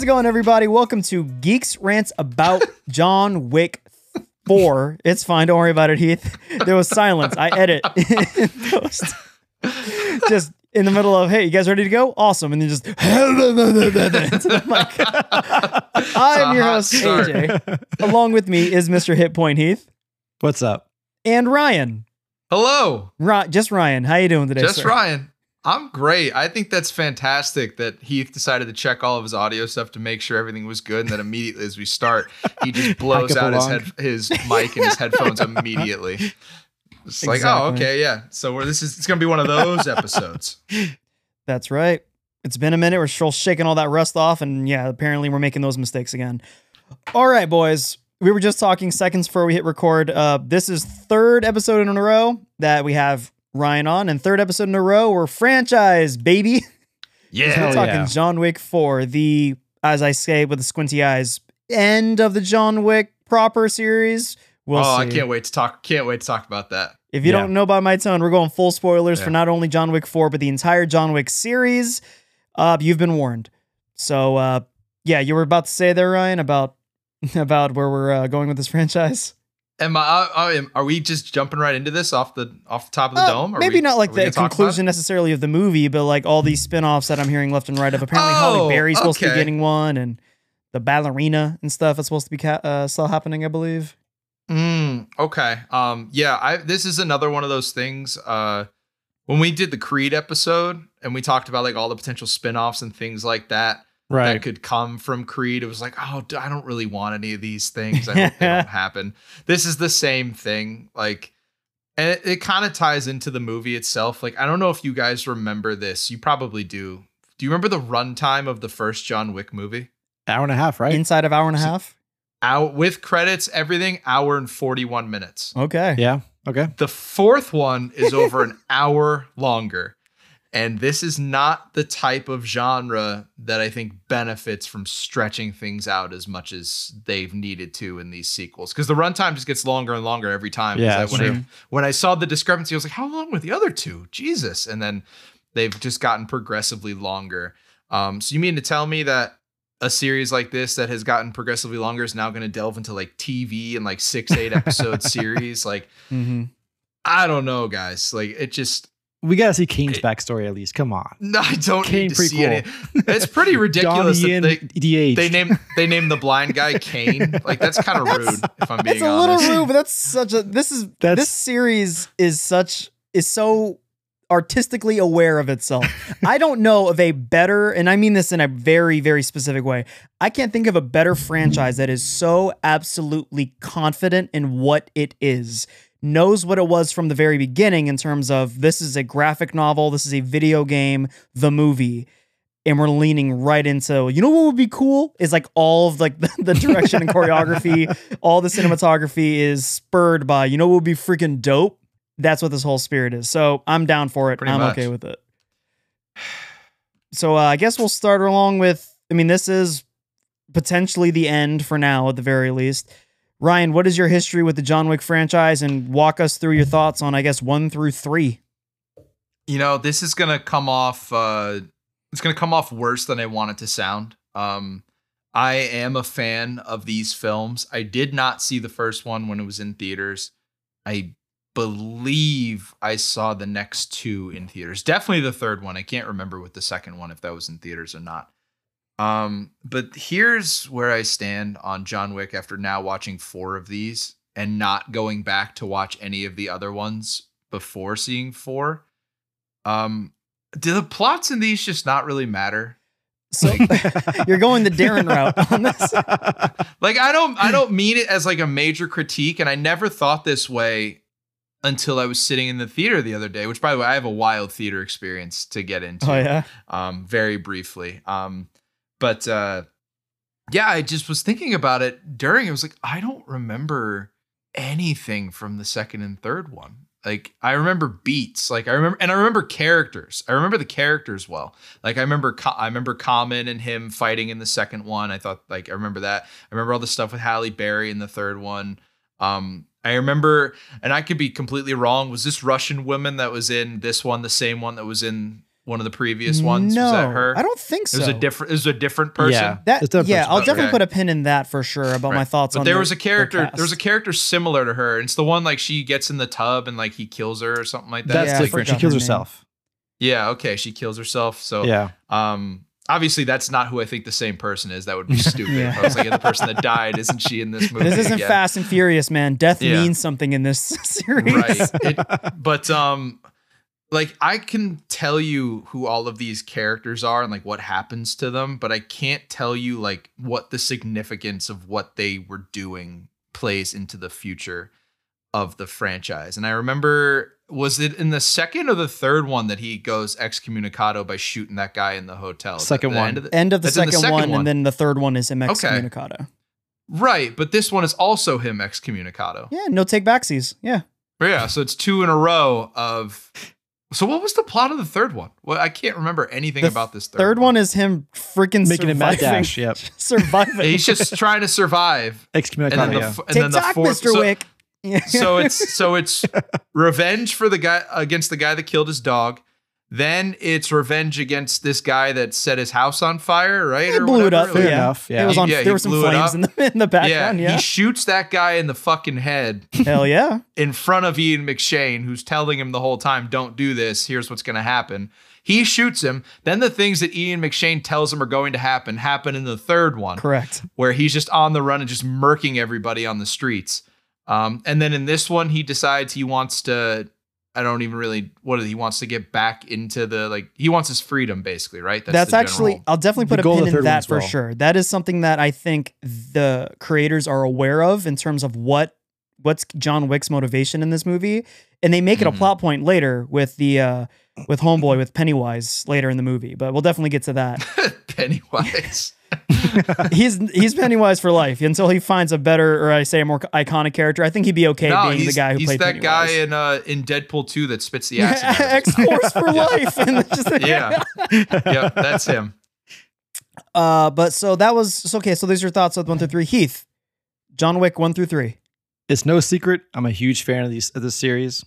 How's it going, everybody? Welcome to Geeks Rants about John Wick 4. It's fine. Don't worry about it, Heath. There was silence. I edit post. Just in the middle of, hey, you guys ready to go? Awesome. And then just into the mic. I'm your host, start. AJ. Along with me is Mr. Hit Point Heath What's up? and Ryan. Hello, Ri- just Ryan. How you doing today, just sir? Ryan. I'm great. I think that's fantastic that Heath decided to check all of his audio stuff to make sure everything was good, and then immediately as we start, he just blows out his head, his mic and his headphones immediately. It's like, oh, okay, yeah. So we're, this is it's gonna be one of those episodes. That's right. It's been a minute. We're still shaking all that rust off, and yeah, apparently we're making those mistakes again. All right, boys. We were just talking seconds before we hit record. Uh, this is third episode in a row that we have Ryan on, and third episode in a row we're franchise baby. Yeah, we're talking yeah. John Wick Four, the as I say with the squinty eyes, end of the John Wick proper series. We'll oh, see. I can't wait to talk. Can't wait to talk about that. If you Yeah. don't know by my tone, we're going full spoilers for not only John Wick 4, but the entire John Wick series. Uh, you've been warned. So, uh, yeah, you were about to say there, Ryan, about about where we're uh, going with this franchise. Am I, I, I are we just jumping right into this off the off the top of the Uh, dome? Are maybe we- not like the gonna talk about conclusion necessarily of the movie, but like all these spin-offs that I'm hearing left and right of. Apparently, Oh, Halle Berry's supposed to be getting one, and the ballerina and stuff is supposed to be ca- uh, still happening, I believe. Mm, okay. Um. Yeah. I. This is another one of those things. Uh, when we did the Creed episode and we talked about like all the potential spin-offs and things like that that could come from Creed, it was like, oh, I don't really want any of these things. I hope they don't happen. This is the same thing. Like, and it, it kind of ties into the movie itself. Like, I don't know if you guys remember this. You probably do. Do you remember the runtime of the first John Wick movie? Hour and a half, right? Inside of hour and a half. Out with credits, everything, hour and forty-one minutes. Okay. yeah. Okay. The fourth one is over an hour longer. And this is not the type of genre that I think benefits from stretching things out as much as they've needed to in these sequels. Because the runtime just gets longer and longer every time. Yeah, I- when, I, when I saw the discrepancy, I was like, how long were the other two? Jesus. And then they've just gotten progressively longer. Um, so you mean to tell me that a series like this that has gotten progressively longer is now going to delve into like TV and like six, eight episode series? Like, Mm-hmm. I don't know, guys. Like it just We gotta see Caine's It- backstory at least. Come on. no, I don't Caine need to see prequel. any. It's pretty ridiculous Donnie that they, and DH. they name they name the blind guy Caine. Like that's kind of rude if I'm being It's a little rude, but that's such a this is That's- this series is such is so artistically aware of itself. I don't know of a better, and I mean this in a very, very specific way. I can't think of a better franchise that is so absolutely confident in what it is. Knows what it was from the very beginning in terms of this is a graphic novel, this is a video game, the movie. And we're leaning right into, you know what would be cool? Is like all of like the, the direction and choreography, all the cinematography is spurred by, you know what would be freaking dope? That's what this whole spirit is. So I'm down for it. Pretty I'm much. okay with it. So uh, I guess we'll start along with. I mean, this is potentially the end for now, at the very least. Ryan, what is your history with the John Wick franchise, and walk us through your thoughts on, I guess, one through three. You know, this is gonna come off. uh It's gonna come off worse than I want it to sound. Um, I am a fan of these films. I did not see the first one when it was in theaters. I believe I saw the next two in theaters. Definitely the third one. I can't remember with the second one if that was in theaters or not. Um, but here's where I stand on John Wick after now watching four of these and not going back to watch any of the other ones before seeing four. Um, do the plots in these just not really matter? So you're going the Darren route on this. like I don't I don't mean it as like a major critique and I never thought this way until I was sitting in the theater the other day, which by the way, I have a wild theater experience to get into. Oh yeah. Um very briefly. Um but uh yeah, I just was thinking about it during it was like I don't remember anything from the second and third one. Like I remember beats, like I remember, and I remember characters. I remember the characters well. Like I remember, I remember Common and him fighting in the second one. I thought, like I remember that. I remember all the stuff with Halle Berry in the third one. Um, I remember, and I could be completely wrong. Was this Russian woman that was in this one the same one that was in One of the previous ones no, was that her? I don't think It so. was a different. It was a different person. Yeah. That different yeah, I'll definitely Okay. put a pin in that for sure about my thoughts But on. there their- was a their character. There was a character similar to her. It's the one like she gets in the tub and like he kills her or something like that. That's Yeah, different. She kills her herself. Yeah, okay, she kills herself. So Yeah. um obviously that's not who I think the same person is. That would be stupid. Yeah. If I was like, yeah, the person that died, isn't she in this movie? This isn't again? Fast and Furious, man. Death Yeah. means something in this series. Right. It- but um like I can tell you who all of these characters are and like what happens to them, but I can't tell you like what the significance of what they were doing plays into the future of the franchise. And I remember was it in the second or the third one that he goes excommunicado by shooting that guy in the hotel? Second the one. end of the- End of the the second, second one, one. and then the third one is him Okay. excommunicado. Right, but this one is also him excommunicado. Yeah, no take backsies. Yeah. Yeah, so it's two in a row of. So what was the plot of the third one? Well, I can't remember anything The about this third, Third one is him freaking Making a mad surviving. dash. Yep. surviving. He's just trying to survive, and then the Yeah. f- and then the TikTok, fourth. Mr. So, Wick. Yeah. so it's so it's revenge for the guy against the guy that killed his dog. Then it's revenge against this guy that set his house on fire, right? He or blew it whatever. up. Fair yeah. enough, yeah. It was on, Yeah, there were some flames in the in the background. Yeah. he shoots that guy in the fucking head Hell yeah. in front of Ian McShane, who's telling him the whole time, don't do this. Here's what's going to happen. He shoots him. Then the things that Ian McShane tells him are going to happen happen in the third one, Correct. where he's just on the run and just murking everybody on the streets. Um, and then in this one, he decides he wants to. I don't even really what is he wants to get back into the like he wants his freedom basically right That's, the actually general- I'll definitely The put a pin in that for well. sure. That is something that I think the creators are aware of in terms of what what's John Wick's motivation in this movie, and they make it a Mhm. plot point later with the uh with Homeboy with Pennywise later in the movie. But we'll definitely get to that. Pennywise. he's he's Pennywise for life until he finds a better or I say a more iconic character. I think he'd be okay no, being the guy who he's played that guy in uh in Deadpool 2 that spits the acid. out X Force for life. And it's just- yeah. yep, that's him. Uh, but so that was so okay. So these are your thoughts on one through three. Heath, John Wick one through three. It's no secret. I'm a huge fan of these of this series.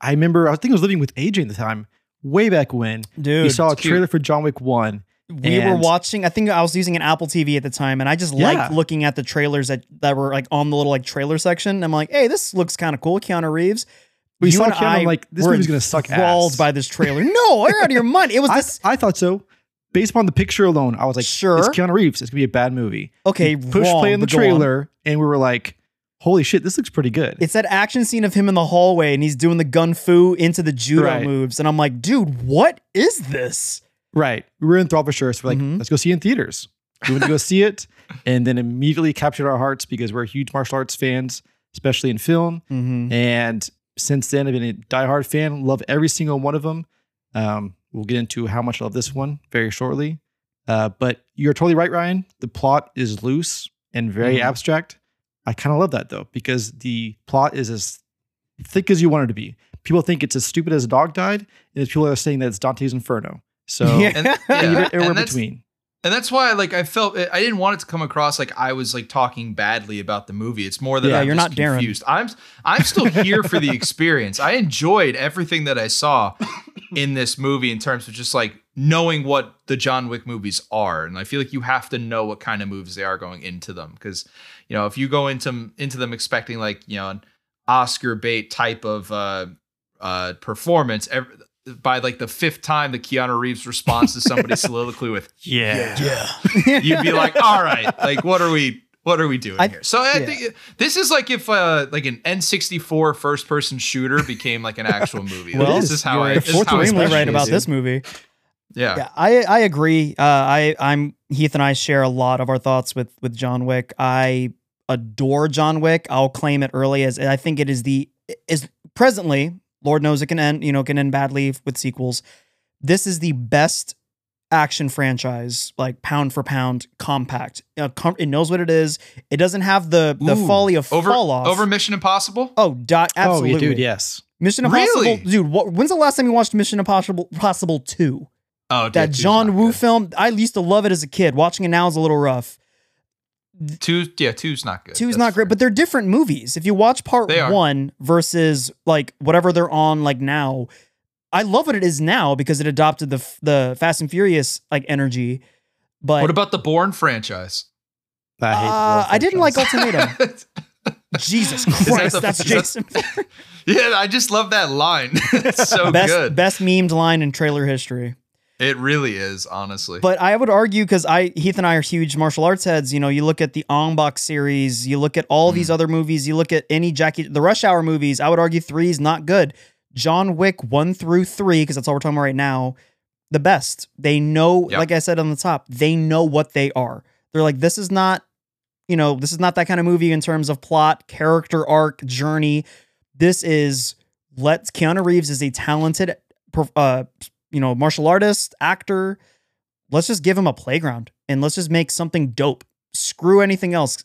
I remember I think I was living with Adrian at the time, way back when. Dude, we saw a cute. trailer for John Wick One. we were watching. I think I was using an Apple TV at the time, and I just Yeah. liked looking at the trailers that that were like on the little like trailer section. I'm like, hey, this looks kind of cool. Keanu Reeves. We You saw and Keanu, I like, this movie's gonna suck ass. by this trailer. No, you're out of your mind. It was I, this. I thought so. Based upon the picture alone, I was like, Sure. it's Keanu Reeves. It's gonna be a bad movie. Okay, Push play in the go on. trailer, and we were like, holy shit, this looks pretty good. It's that action scene of him in the hallway, and he's doing the gun fu into the judo Right. moves, and I'm like, dude, what is this? right. We were sure. So we're like, Mhm. let's go see it in theaters. We went to go see it, and then immediately captured our hearts because we're huge martial arts fans, especially in film. Mm-hmm. And since then, I've been a diehard fan. Love every single one of them. Um, we'll get into how much I love this one very shortly. Uh, but you're totally right, Ryan. The plot is loose and very Mhm. abstract. I kind of love that though, because the plot is as thick as you want it to be. People think it's as stupid as a dog died, and there's people are saying that it's Dante's Inferno. So Yeah. And, and yeah, everywhere and that's, between. and that's why like I felt I didn't want it to come across like I was like talking badly about the movie. It's more that Yeah, I'm you're just not Darren. confused. I'm I'm still here for the experience. I enjoyed everything that I saw in this movie in terms of just like knowing what the John Wick movies are, and I feel like you have to know what kind of movies they are going into them because you know if you go into into them expecting like you know an Oscar bait type of uh uh performance. Every, by like the fifth time the Keanu Reeves responds to somebody's soliloquy with Yeah. Yeah. you'd be like, all right, like what are we what are we doing I- here? So I yeah. think this is like if uh like an N64 first person shooter became like an actual movie. Well, this is how I You're this is how I extremely right about dude. this movie. yeah. Yeah, I I agree. Uh, I I'm Heath and I share a lot of our thoughts with with John Wick. I adore John Wick. I'll claim it early as I think it is the is presently. Lord knows it can end. You know, can end badly with sequels. This is the best action franchise, like pound for pound, compact. You com- it knows what it is. It doesn't have the the Ooh, folly of Over fall off. over Mission Impossible? oh, dot, Oh, absolutely, yeah, dude, yes. Mission Impossible, Really? dude. What, when's the last time you watched Mission Impossible Possible Two? Oh, that two's John Woo good. film. I used to love it as a kid. Watching it now is a little rough. Two yeah, two's not good. Two's That's not great, fair. but they're different movies. If you watch part one versus like whatever they're on like now, I love what it is now because it adopted the the Fast and Furious like energy. But what about the Bourne franchise? I hate uh, I didn't like. Ultimatum. Jesus that Christ, the- that's is that- Jason. yeah, I just love that line. it's so best good. best memed line in trailer history. It really is, honestly. But I would argue because I Heath and I are huge martial arts heads. You know, you look at the Ong Bak series, you look at all these Mm. other movies, you look at any Jackie the Rush Hour movies. I would argue three is not good. John Wick one through three, because that's all we're talking about right now. The best. They know, Yep. like I said on the top, they know what they are. They're like, this is not, you know, this is not that kind of movie in terms of plot, character arc, journey. This is let's Keanu Reeves is a talented, uh, you know, martial artist, actor. Let's just give him a playground and let's just make something dope. Screw anything else.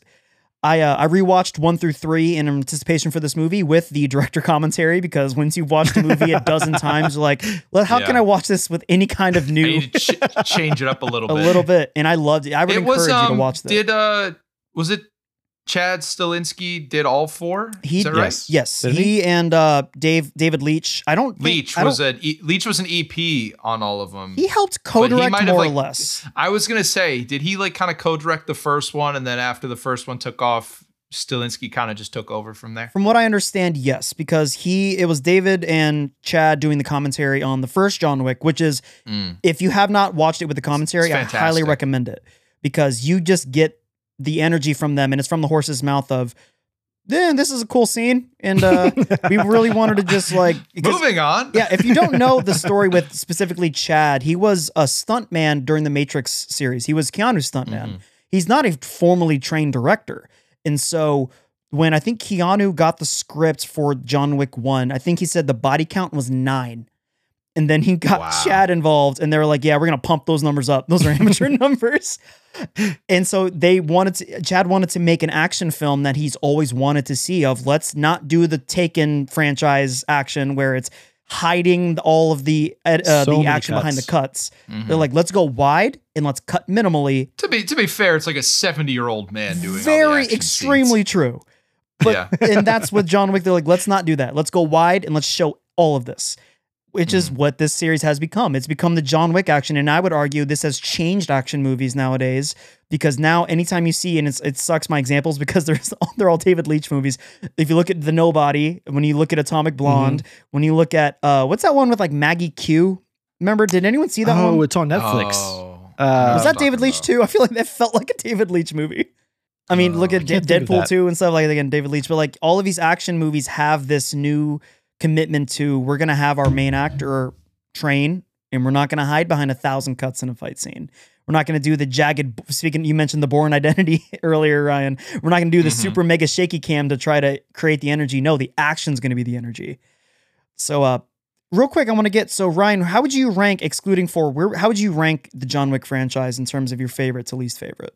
I uh, I rewatched one through three in anticipation for this movie with the director commentary because once you've watched a movie a dozen times, you're like, well, how can I watch this with any kind of new ch- change it up a little bit? a bit. little bit? And I loved it. I would It encourage was you um. to watch this. Did uh, was it Chad Stahelski did all four? He Is that right? Yes. Yes, Did he, he? and uh, Dave David Leitch. I don't think, Leitch I don't- was an e- Leach was an EP on all of them. he helped he co-direct might have, more or less. I was gonna say, did he like kind of co-direct the first one, and then after the first one took off, Stilinski kind of just took over from there? From what I understand, yes, because he it was David and Chad doing the commentary on the first John Wick, which is Mm. if you have not watched it with the commentary, I highly recommend it because you just get the energy from them, and it's from the horse's mouth of, "Then this is a cool scene," and uh, we really wanted to just like Moving on. yeah, if you don't know the story with specifically Chad, he was a stuntman during the Matrix series. He was Keanu's stuntman. Mhm. He's not a formally trained director. And so when I think Keanu got the script for John Wick 1, I think he said the body count was nine. And then he got Wow. Chad involved, and they were like, "Yeah, we're gonna pump those numbers up. Those are amateur numbers." And so they wanted to. Chad wanted to make an action film that he's always wanted to see. Of let's not do the Taken franchise action where it's hiding all of the uh, So the many action behind the cuts. cuts. Mhm. They're like, let's go wide and let's cut minimally. to be to be fair, it's like a seventy-year-old man doing all the Very extremely scenes. true. But yeah. and that's with John Wick. They're like, let's not do that. Let's go wide and let's show all of this, which is what this series has become. It's become the John Wick action, and I would argue this has changed action movies nowadays because now anytime you see, and it's, it sucks my examples because there's they're all David Leitch movies. If you look at The Nobody, when you look at Atomic Blonde, when you look at uh, what's that one with like Maggie Q? Remember? Did anyone see that oh, one? it's on Netflix. Oh. Uh, Was that David Leitch too? I feel like that felt like a David Leitch movie. I mean, look Oh, at I De- can't think of Deadpool that. 2 and stuff like that. Again, David Leitch, but like all of these action movies have this new commitment to we're gonna have our main actor train, and we're not gonna hide behind a thousand cuts in a fight scene. We're not gonna do the jagged. Speaking, you mentioned the Bourne Identity earlier, Ryan. We're not gonna do the Mhm. super mega shaky cam to try to create the energy. No, the action's gonna be the energy. So, uh, real quick, I want to get so Ryan, how would you rank, excluding four, where how would you rank the John Wick franchise in terms of your favorite to least favorite?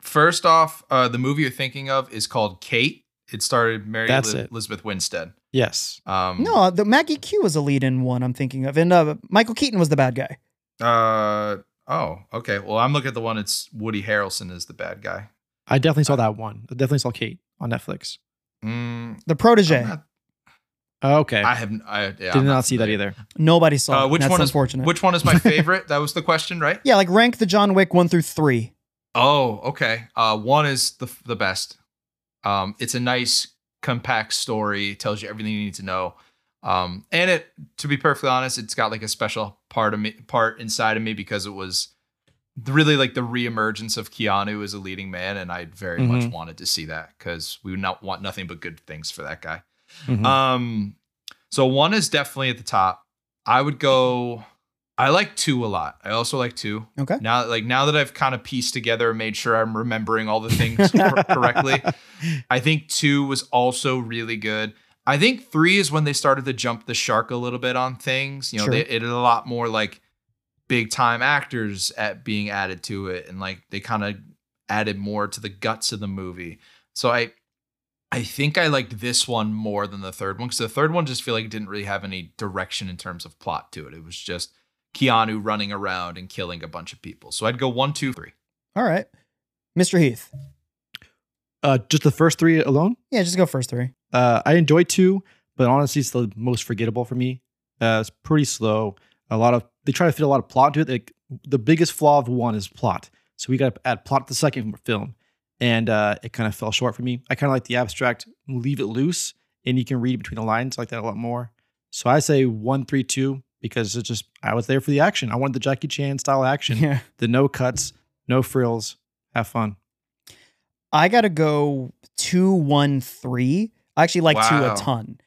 First off, uh, the movie you're thinking of is called Kate. It started Mary That's Eli- it. Elizabeth Winstead. yes. Um, No, the Maggie Q was a lead in one I'm thinking of, and uh, Michael Keaton was the bad guy. Uh oh. Okay. Well, I'm looking at the one. It's Woody Harrelson is the bad guy. I definitely saw that one. I definitely saw Kate on Netflix. Mm, The protege. I'm not- Oh, okay. I have. I yeah, Did I'm not see that familiar. either. Nobody saw. Uh, it. which That's one is unfortunate. Which one is my favorite? that was the question, right? yeah, like rank the John Wick one through three. Oh, okay. Uh, one is the the best. Um, it's a nice compact story. Tells you everything you need to know. Um, and it, to be perfectly honest, it's got like a special part of me, part inside of me because it was really like the reemergence of Keanu as a leading man, and I very much Mhm. wanted to see that because we would not want nothing but good things for that guy. Mhm. Um, so one is definitely at the top. I would go. I like two a lot. I also like two. Okay. Now, like now that I've kind of pieced together and made sure I'm remembering all the things cor- correctly, I think two was also really good. I think three is when they started to jump the shark a little bit on things. You know, Sure. they it had a lot more like big time actors at being added to it, and like they kind of added more to the guts of the movie. So I I think I liked this one more than the third one because the third one just feel like it didn't really have any direction in terms of plot to it. It was just Keanu running around and killing a bunch of people. So I'd go one, two, three. All right, Mr. Heath. Uh, just the first three alone. Yeah, just go first three. Uh, I enjoyed two, but honestly, it's the most forgettable for me. Uh, it's pretty slow. A lot of they try to fit a lot of plot to it. Like, the biggest flaw of one is plot. So we got to add plot to the second film, and uh, it kind of fell short for me. I kind of like the abstract, leave it loose, and you can read between the lines I like that a lot more. So I say one, three, two because it's just I was there for the action. I wanted the Jackie Chan style action, Yeah. the no cuts, no frills, have fun. I gotta go two one three. I actually like two a ton.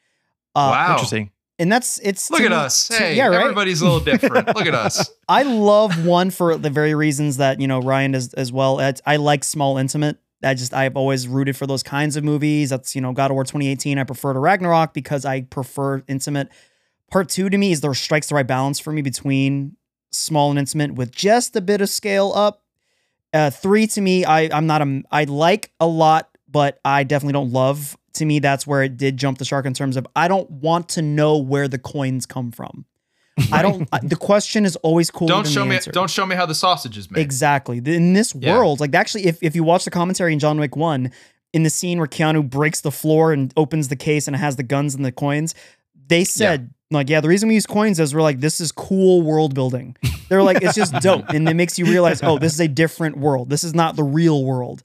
Uh, Wow. Interesting. And that's it's Look to at us. to- Hey, yeah, right. everybody's a little different. Look at us. I love one for the very reasons that you know Ryan does as well. It's- I like small intimate. I just I've always rooted for those kinds of movies. That's you know God of War 2018. I prefer to Ragnarok because I prefer intimate. Part two to me is there strikes the right balance for me between small and intimate with just a bit of scale up. Uh, three to me, I I'm not a I like a lot, but I definitely don't love. To me, that's where it did jump the shark in terms of I don't want to know where the coins come from. I don't. I, the question is always cooler Don't show me. answer. Don't show me how the sausage is made. Exactly. In this Yeah. world, like actually, if, if you watch the commentary in John Wick 1, in the scene where Keanu breaks the floor and opens the case and has the guns and the coins, they said, like, yeah, the reason we use coins is we're like, this is cool world building. They're like, it's just dope. And it makes you realize, oh, this is a different world. This is not the real world.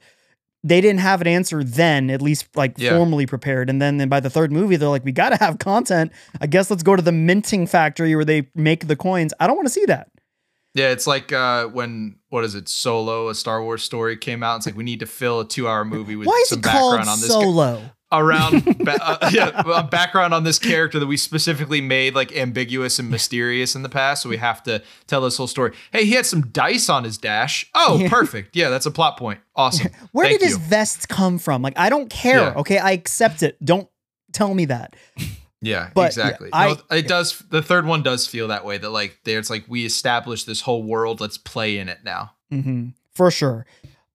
They didn't have an answer then, at least like Yeah. formally prepared. And then, then by the third movie, they're like, we got to have content. I guess let's go to the minting factory where they make the coins. I don't want to see that. Yeah, it's like uh, when what is it? Solo, a Star Wars story came out. It's like we need to fill a two-hour movie with Why is some it called background on this. Solo? Around ba- uh, yeah, background on this character that we specifically made like ambiguous and mysterious in the past. So we have to tell this whole story. Hey, he had some dice on his dash. Oh, Yeah. perfect. Yeah, that's a plot point. Awesome. Where Thank did his you. vest come from? Like, I don't care. Yeah. Okay, I accept it. Don't tell me that. Yeah, But, yeah, exactly. I- no, it does. The third one does feel that way. That like there's like we established this whole world. Let's play in it now. hmm For sure.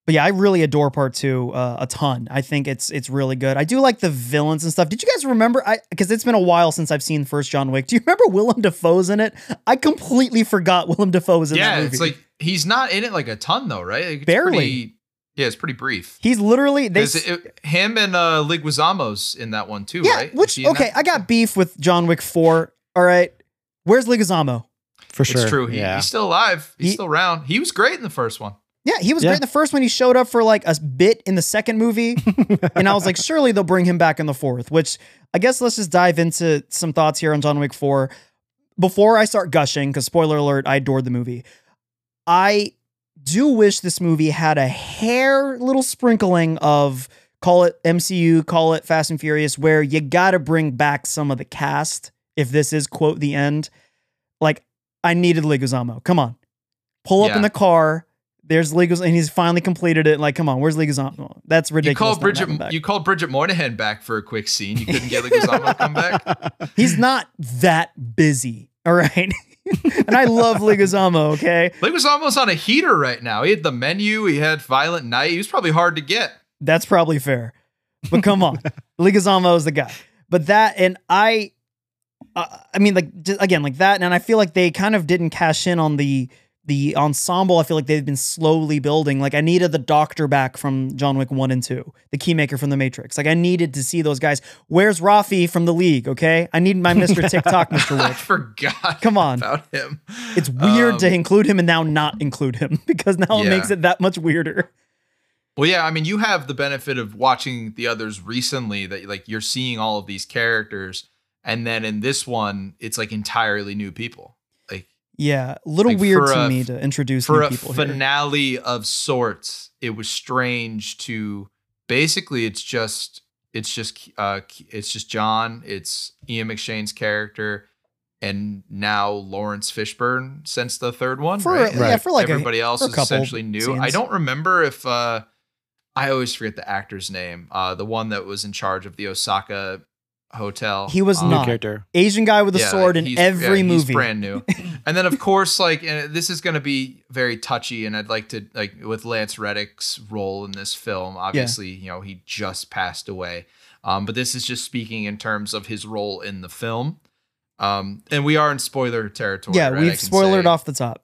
But yeah, I really adore part two uh, a ton. I think it's it's really good. I do like the villains and stuff. Did you guys remember? I because it's been a while since I've seen first John Wick. Do you remember Willem Dafoe's in it? I completely forgot Willem Dafoe was in that movie. yeah, it's like he's not in it like a ton though, right? Like, it's Barely. pretty- yeah, it's pretty brief. he's literally they. It, it- him and uh, Leguizamo's in that one too, yeah, right? Which okay, that? I got beef with John Wick four. All right, where's Leguizamo? For sure. It's true. He, yeah. He's still alive. He's He- still around. He was great in the first one. Yeah, he was Yeah. great in the first one. He showed up for like a bit in the second movie. and I was like, surely they'll bring him back in the fourth, which I guess let's just dive into some thoughts here on John Wick 4. Before I start gushing, because spoiler alert, I adored the movie. I do wish this movie had a hair little sprinkling of call it MCU, call it Fast and Furious, where you gotta bring back some of the cast if this is quote the end. Like, I needed Leguizamo. Come on. Pull up Yeah. in the car. There's Leguizamo, and he's finally completed it. Like, come on, where's Leguizamo? That's ridiculous. You called not having him Bridget. You called Bridget Moynahan back for a quick scene. You couldn't get Leguizamo to come back. He's not that busy. All right. and I love Leguizamo, okay? Leguizamo's on a heater right now. He had the menu. He had Violent Night. He was probably hard to get. That's probably fair. But come on. Leguizamo is the guy. But that, and I, uh, I mean, like, just, again, like that. And I feel like they kind of didn't cash in on the, the ensemble. I feel like they've been slowly building. Like, I needed the doctor back from John Wick 1 and 2, the keymaker from The Matrix. Like, I needed to see those guys. Where's Rafi from the league? Okay. I need my Mr. TikTok, Mr. I forgot. Come on. about him. It's weird Um, to include him and now not include him because now it makes it that much weirder. Well, yeah, I mean, you have the benefit of watching the others recently that like you're seeing all of these characters, and then in this one, it's like entirely new people. Yeah, a little Like, weird to a- me to introduce for a people here. finale of sorts, it was strange to basically it's just it's just uh it's just John, it's Ian McShane's character, and now Laurence Fishburne since the third one. For- right? yeah, for like a- everybody else is essentially new. I don't remember if uh I always forget the actor's name. Uh the one that was in charge of the Osaka hotel. He was Um, New not. character. Asian guy with a yeah, sword in every yeah, movie. He's brand new. and then of course, like and this is gonna be very touchy, and I'd like to like with Lance Reddick's role in this film. Obviously, you know, he just passed away. Um, but this is just speaking in terms of his role in the film. Um, and we are in spoiler territory. yeah, right? We've can spoilered say. off the top.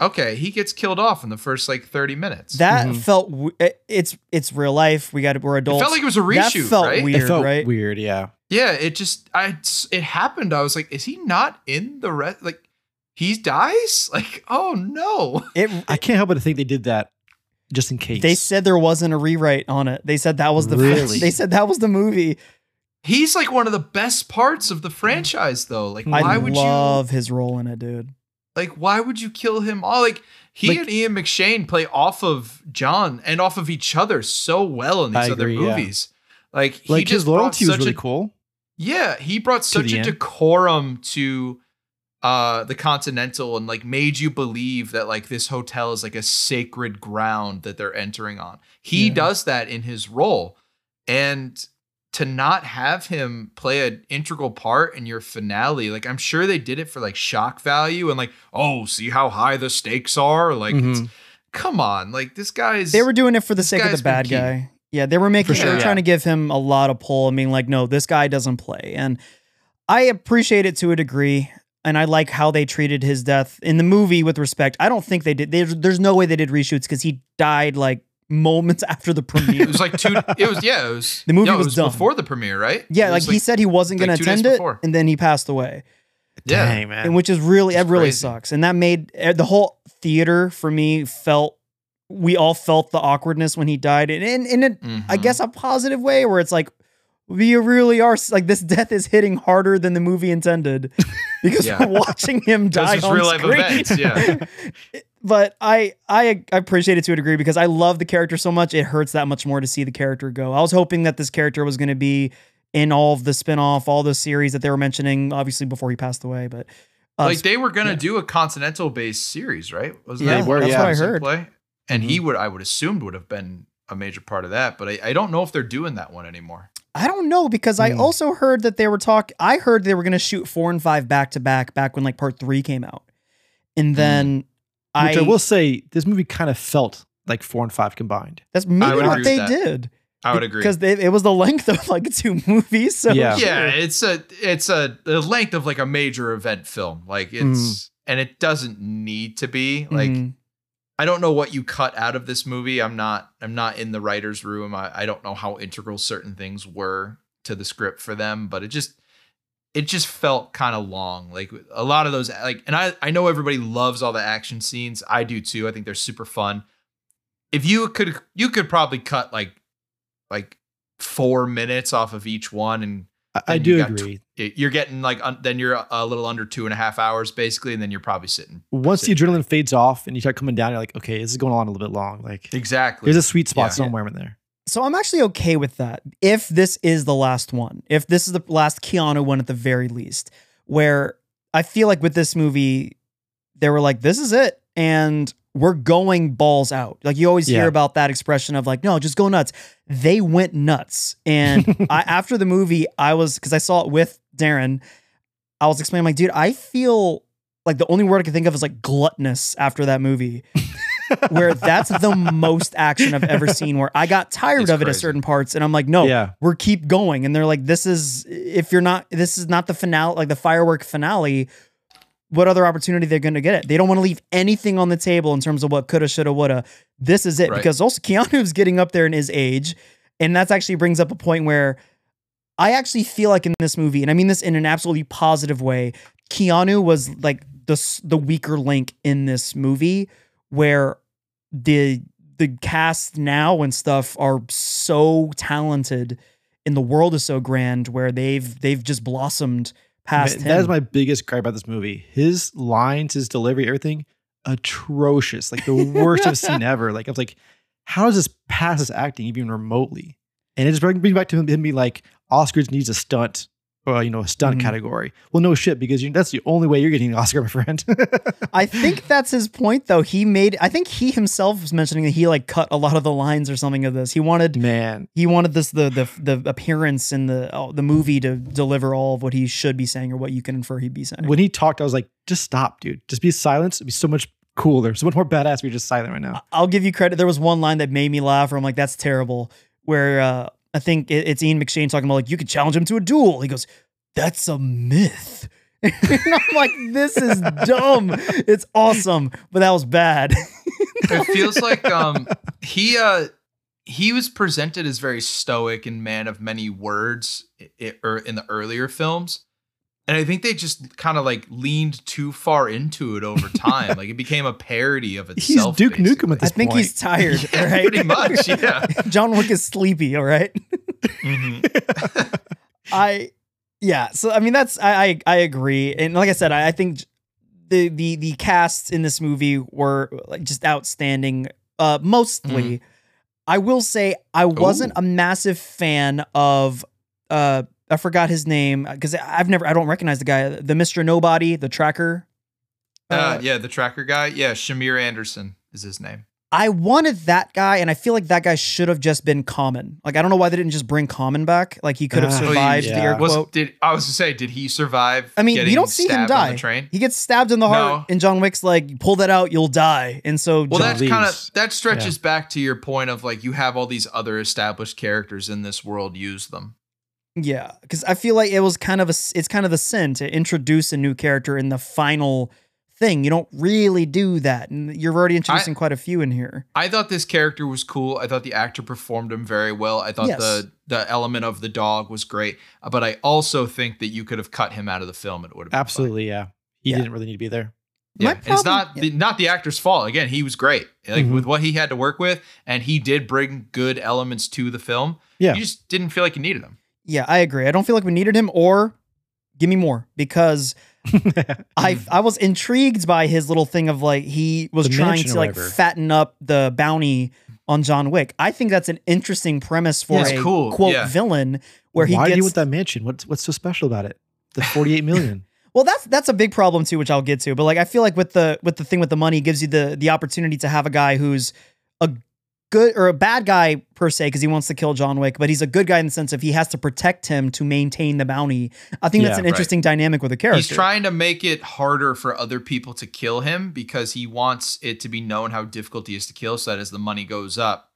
Okay, he gets killed off in the first like 30 minutes. That Mhm. felt w- it's it's real life. We got we're adults. it felt like it was a reshoot. that reshoot, felt right? weird, it felt right? weird, yeah. yeah, it just I it happened. I was like, is he not in the rest? Like he dies? Like oh no. It, I can't help but think they did that just in case. they said there wasn't a rewrite on it. They said that was the Really? they said that was the movie. He's like one of the best parts of the franchise, though. Like, why I would you love his role in it, dude. Like? Why would you kill him? All like he Like- and Ian McShane play off of John and off of each other so well in these I other agree, yeah. movies. Like he like just his loyalty was really a cool. yeah, he brought such a end. decorum to uh the Continental and like made you believe that like this hotel is like a sacred ground that they're entering on. He Yeah. does that in his role. And to not have him play an integral part in your finale, like I'm sure they did it for like shock value and like, oh, see how high the stakes are? Like it's Mhm. come on, like this guy's They were doing it for the sake of the been bad key. guy. Yeah, they were making For they were sure. trying to give him a lot of pull. I mean, like, no, this guy doesn't play. And I appreciate it to a degree. And I like how they treated his death in the movie with respect. I don't think they did. There's, there's no way they did reshoots because he died like moments after the premiere. it was like two it was yeah, it was The movie no, it was was done. before the premiere, right? yeah, It like, he said he wasn't going to attend it, before. and then he passed away. Yeah. Dang, man. and which is really It's it really crazy. sucks and that made eh, the whole theater for me felt we all felt the awkwardness when he died and in, in, in a, I Mhm. guess a positive way where it's like we really are like this death is hitting harder than the movie intended because Yeah. we're watching him die is on real life screen. events, yeah. but I, I I appreciate it to a degree because I love the character so much it hurts that much more to see the character go. I was hoping that this character was going to be in all of the spin-off, all the series that they were mentioning obviously before he passed away, but uh, like they were gonna yeah. do a continental based series, right? Wasn't Yeah, that were, that's yeah. what I heard. Play? And he would, I would assumed, would have been a major part of that. But I, I don't know if they're doing that one anymore. I don't know because I Hmm. also heard that they were talk. I heard they were going to shoot four and five back to back back when like part three came out, and then Which I, I, will say, this movie kind of felt like four and five combined. that's maybe would what agree they with that. did. I would agree. because it was the length of like two movies. So Yeah. yeah, it's a it's a the length of like a major event film. Like it's Mm. and it doesn't need to be like. Mhm. I don't know what you cut out of this movie. I'm not I'm not in the writer's room. I, I don't know how integral certain things were to the script for them, but it just it just felt kind of long. Like a lot of those like and I I know everybody loves all the action scenes. I do too. I think they're super fun. If you could you could probably cut like like 4 minutes off of each one and I, do you agree. you're getting like un, then you're a little under two and a half hours basically and then you're probably sitting Once the sit adrenaline fades off and you start coming down, you're like, okay, this is going on a little bit long. Like, exactly there's a sweet spot Yeah. somewhere in there. So I'm actually okay with that. If this is the last one, if this is the last Keanu one at the very least, where I feel like with this movie, they were like, this is it. And we're going balls out. Like you always hear about that expression of like, no, just go nuts. They went nuts. And I, after the movie, I was, because I saw it with Darren, I was explaining, like, dude, I feel like the only word I can think of is like gluttonous after that movie where that's the most action I've ever seen. Where I got tired It's of it at certain parts, and I'm like, no, Yeah. we're keep going. And they're like, this is if you're not, this is not the finale, like the firework finale. What other opportunity they're going to get it? They don't want to leave anything on the table in terms of what coulda, shoulda, woulda. This is it Right. because also Keanu's getting up there in his age, and that's actually brings up a point where I actually feel like in this movie, and I mean this in an absolutely positive way, Keanu was like the the weaker link in this movie, where the the cast now and stuff are so talented, and the world is so grand, where they've they've just blossomed past Man, him. that is my biggest gripe about this movie. His lines, his delivery, everything, atrocious. Like the worst I've seen ever. Like I was like, how does this pass as acting even remotely? And it just brings me back to him, him being like, Oscars needs a stunt, or you know, a stunt Mhm. category. Well, no shit, because you, that's the only way you're getting an Oscar, my friend. I think that's his point, though. He made. I think he himself was mentioning that he like cut a lot of the lines or something of this. He wanted Man, he wanted this the the the appearance in the oh, the movie to deliver all of what he should be saying or what you can infer he'd be saying. when he talked, I was like, just stop, dude. Just be silent. It'd be so much cooler, so much more badass if you're just silent right now. I'll give you credit. There was one line that made me laugh, where I'm like, "That's terrible." Where uh, I think it's Ian McShane talking about like, "You could challenge him to a duel." He goes, "That's a myth." and I'm like, "This is dumb. It's awesome, but that was bad." it feels like um he uh he was presented as very stoic and man of many words i- i- or in the earlier films. And I think they just kind of like leaned too far into it over time. like it became a parody of itself. He's itself. Duke Nukem basically. at I think point. he's tired, Yeah, right? pretty much, yeah. John Wick is sleepy, all right? Mhm. I yeah, so I mean that's I I, I agree. And like I said, I, I think the the the casts in this movie were like just outstanding. Uh mostly. I will say I wasn't a massive fan of uh I forgot his name because I've never I don't recognize the guy, the Mr. Nobody, the tracker. Uh, yeah, the tracker guy. Yeah, Shamir Anderson is his name. I wanted that guy, and I feel like that guy should have just been Common. Like I don't know why they didn't just bring Common back. Like he could have Ah, survived the yeah. air Was quote. did I was to say? Did he survive? I mean, getting you don't see him die. the train. He gets stabbed in the heart, No. and John Wick's like, "Pull that out, you'll die." And so, Well, John, that's kind of that stretches back to your point of like you have all these other established characters in this world. Use them. Yeah, because I feel like it was kind of a, s- it's kind of the sin to introduce a new character in the final thing. You don't really do that, and you're already introducing quite a few in here. I thought this character was cool. I thought the actor performed him very well. I thought Yes. the the element of the dog was great. But I also think that you could have cut him out of the film it would have been fine. Absolutely, yeah. He Yeah. didn't really need to be there. Yeah, My and it's not yeah. the, not the actor's fault. Again, he was great. Like Mhm. with what he had to work with, and he did bring good elements to the film. Yeah. you just didn't feel like you needed him. Yeah, I agree. I don't feel like we needed him, or give me more because I I was intrigued by his little thing of like he was The trying to like whatever. fatten up the bounty on John Wick. I think that's an interesting premise for Yeah, a cool. quote Yeah. villain where he Why do gets you want that mansion? What's what's so special about it? The 48 million. Well, that's that's a big problem too, which I'll get to. But like, I feel like with the with the thing with the money, gives you the the opportunity to have a guy who's a good or a bad guy per se because he wants to kill John Wick, but he's a good guy in the sense of he has to protect him to maintain the bounty. I think that's Yeah, an right. interesting dynamic with a character. He's trying to make it harder for other people to kill him because he wants it to be known how difficult he is to kill. So that as the money goes up,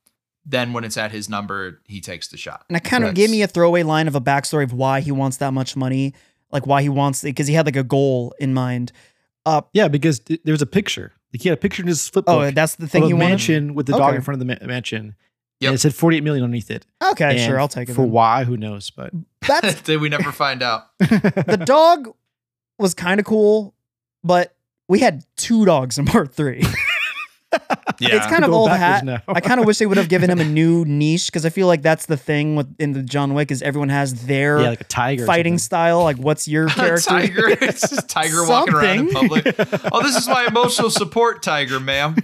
then when it's at his number, he takes the shot. and it kind of Correct. gave me a throwaway line of a backstory of why he wants that much money, like why he wants it because he had like a goal in mind. Uh, yeah, because th- there was a picture. Like he had a picture in his flip Oh, that's the of thing a he wanted. mansion with the dog Okay. in front of the ma- mansion. Yep. And it said 48 million underneath it. Okay, And sure, I'll take it. For then. why? Who knows? But That's Did we never find out? the dog was kind of cool, but we had two dogs in part three. It's kind of old hat. now. I kind of wish they would have given him a new niche because I feel like that's the thing with in the John Wick is everyone has their yeah, like a tiger. fighting style. Like, what's your character? tiger. It's just tiger walking around in public. Oh, this is my emotional support tiger, ma'am.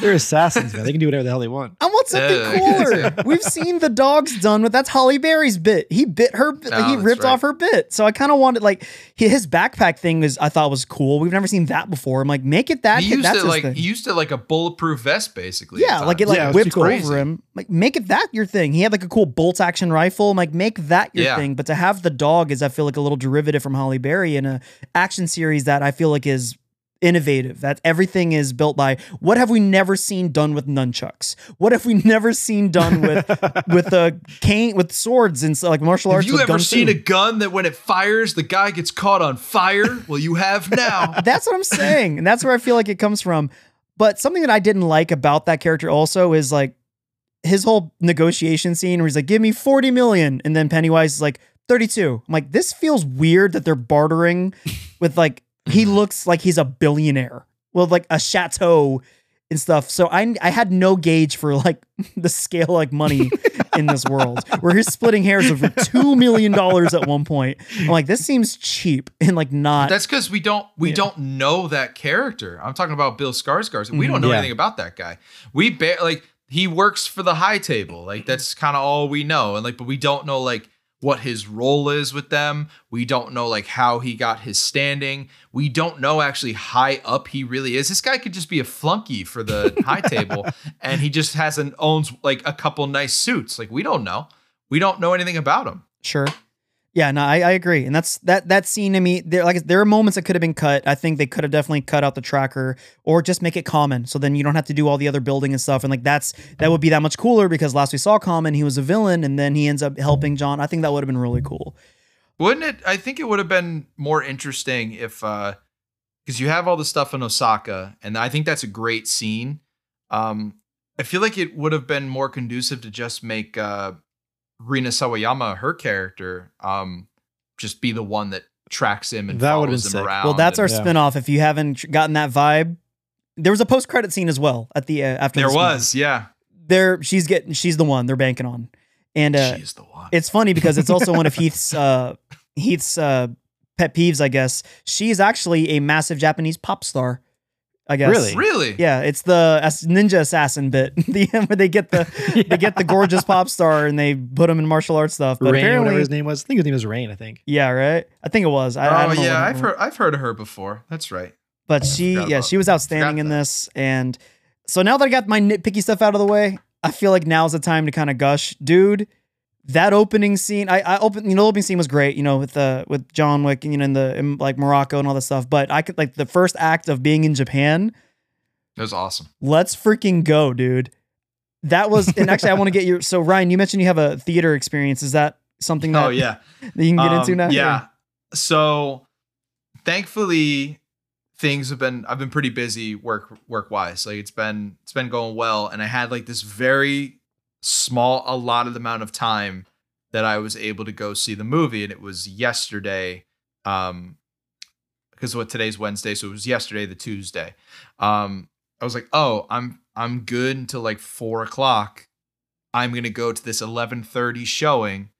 They're assassins, man. They can do whatever the hell they want. I want something Yeah, cooler. guess, We've seen the dogs done with that's Halle Berry's bit. He bit her. Bit, Oh, he ripped right. off her bit. So I kind of wanted like his backpack thing is I thought was cool. We've never seen that before. I'm like, make it that. he used that's it like thing. he used it like a bulletproof vest, basically. Yeah, like it like Yeah, it whipped too over him. Like make it that your thing. He had like a cool bolt action rifle. I'm like make that your Yeah. thing. But to have the dog is I feel like a little derivative from Halle Berry in a action series that I feel like is innovative. That everything is built by what have we never seen done with nunchucks? What have we never seen done with with a cane with swords and so like martial Have arts? you with ever guns seen too? a gun that when it fires, the guy gets caught on fire? well, you have now. That's what I'm saying. And that's where I feel like it comes from. But something that I didn't like about that character also is like his whole negotiation scene where he's like, give me 40 million. And then Pennywise is like, 32. I'm like, this feels weird that they're bartering with like, he looks like he's a billionaire with like a chateau and stuff. So I I had no gauge for like the scale like money in this world where he's splitting hairs over two million dollars at one point. I'm like, this seems cheap and like not That's because we don't we Yeah. don't know that character. I'm talking about Bill Skarsgård. We don't mm, know Yeah. anything about that guy. We ba- like he works for the high table. Like that's kind of all we know. And like, but we don't know like what his role is with them. We don't know like how he got his standing. We don't know actually high up he really is. This guy could just be a flunky for the high table, and he just has an owns like a couple nice suits. Like we don't know. We don't know anything about him. Sure. Yeah, no, I, I agree, and that's that that scene to me. There, like, there are moments that could have been cut. I think they could have definitely cut out the tracker, or just make it common, so then you don't have to do all the other building and stuff. And like that's that would be that much cooler because last we saw Common, he was a villain, and then he ends up helping John. I think that would have been really cool. Wouldn't it? I think it would have been more interesting if, uh, because you have all the stuff in Osaka, and I think that's a great scene. Um, I feel like it would have been more conducive to just make uh, Rina Sawayama, her character, um, just be the one that tracks him and That would've follows been him sick. around. Well, that's our and- yeah. spin-off. If you haven't gotten that vibe, there was a post-credit scene as well at the uh, after. There this movie. was, yeah. There, she's getting. She's the one they're banking on, and uh, She's the one. it's funny because it's also one of Heath's uh, Heath's uh, pet peeves. I guess she's actually a massive Japanese pop star. I guess. Really? really? Yeah, it's the ninja assassin bit, the end where they get the they get the gorgeous pop star and they put him in martial arts stuff. But Rain, whatever apparently, his name was. I think his name was Rain. I think. yeah, right. I think it was. I, I oh don't know yeah, what- I've heard I've heard of her before. That's right. But she, yeah, she was outstanding in this. And so now that I got my nitpicky stuff out of the way, I feel like now's the time to kind of gush, dude. That opening scene, I, I open, you know, the opening scene was great, you know, with uh with John Wick, you know, in the in, like Morocco and all that stuff. But I could like the first act of being in Japan. It was awesome. Let's freaking go, dude. That was, and actually, I want to get your. So Ryan, you mentioned you have a theater experience. Is that something that, Oh yeah. that you can get into Um, now? Yeah. So thankfully things have been I've been pretty busy work work wise. Like it's been it's been going well. And I had like this very small allotted amount of time that I was able to go see the movie. And it was yesterday. Um because what today's Wednesday, so it was yesterday, the Tuesday. Um, I was like, oh, I'm I'm good until like four o'clock. I'm gonna go to this eleven thirty showing,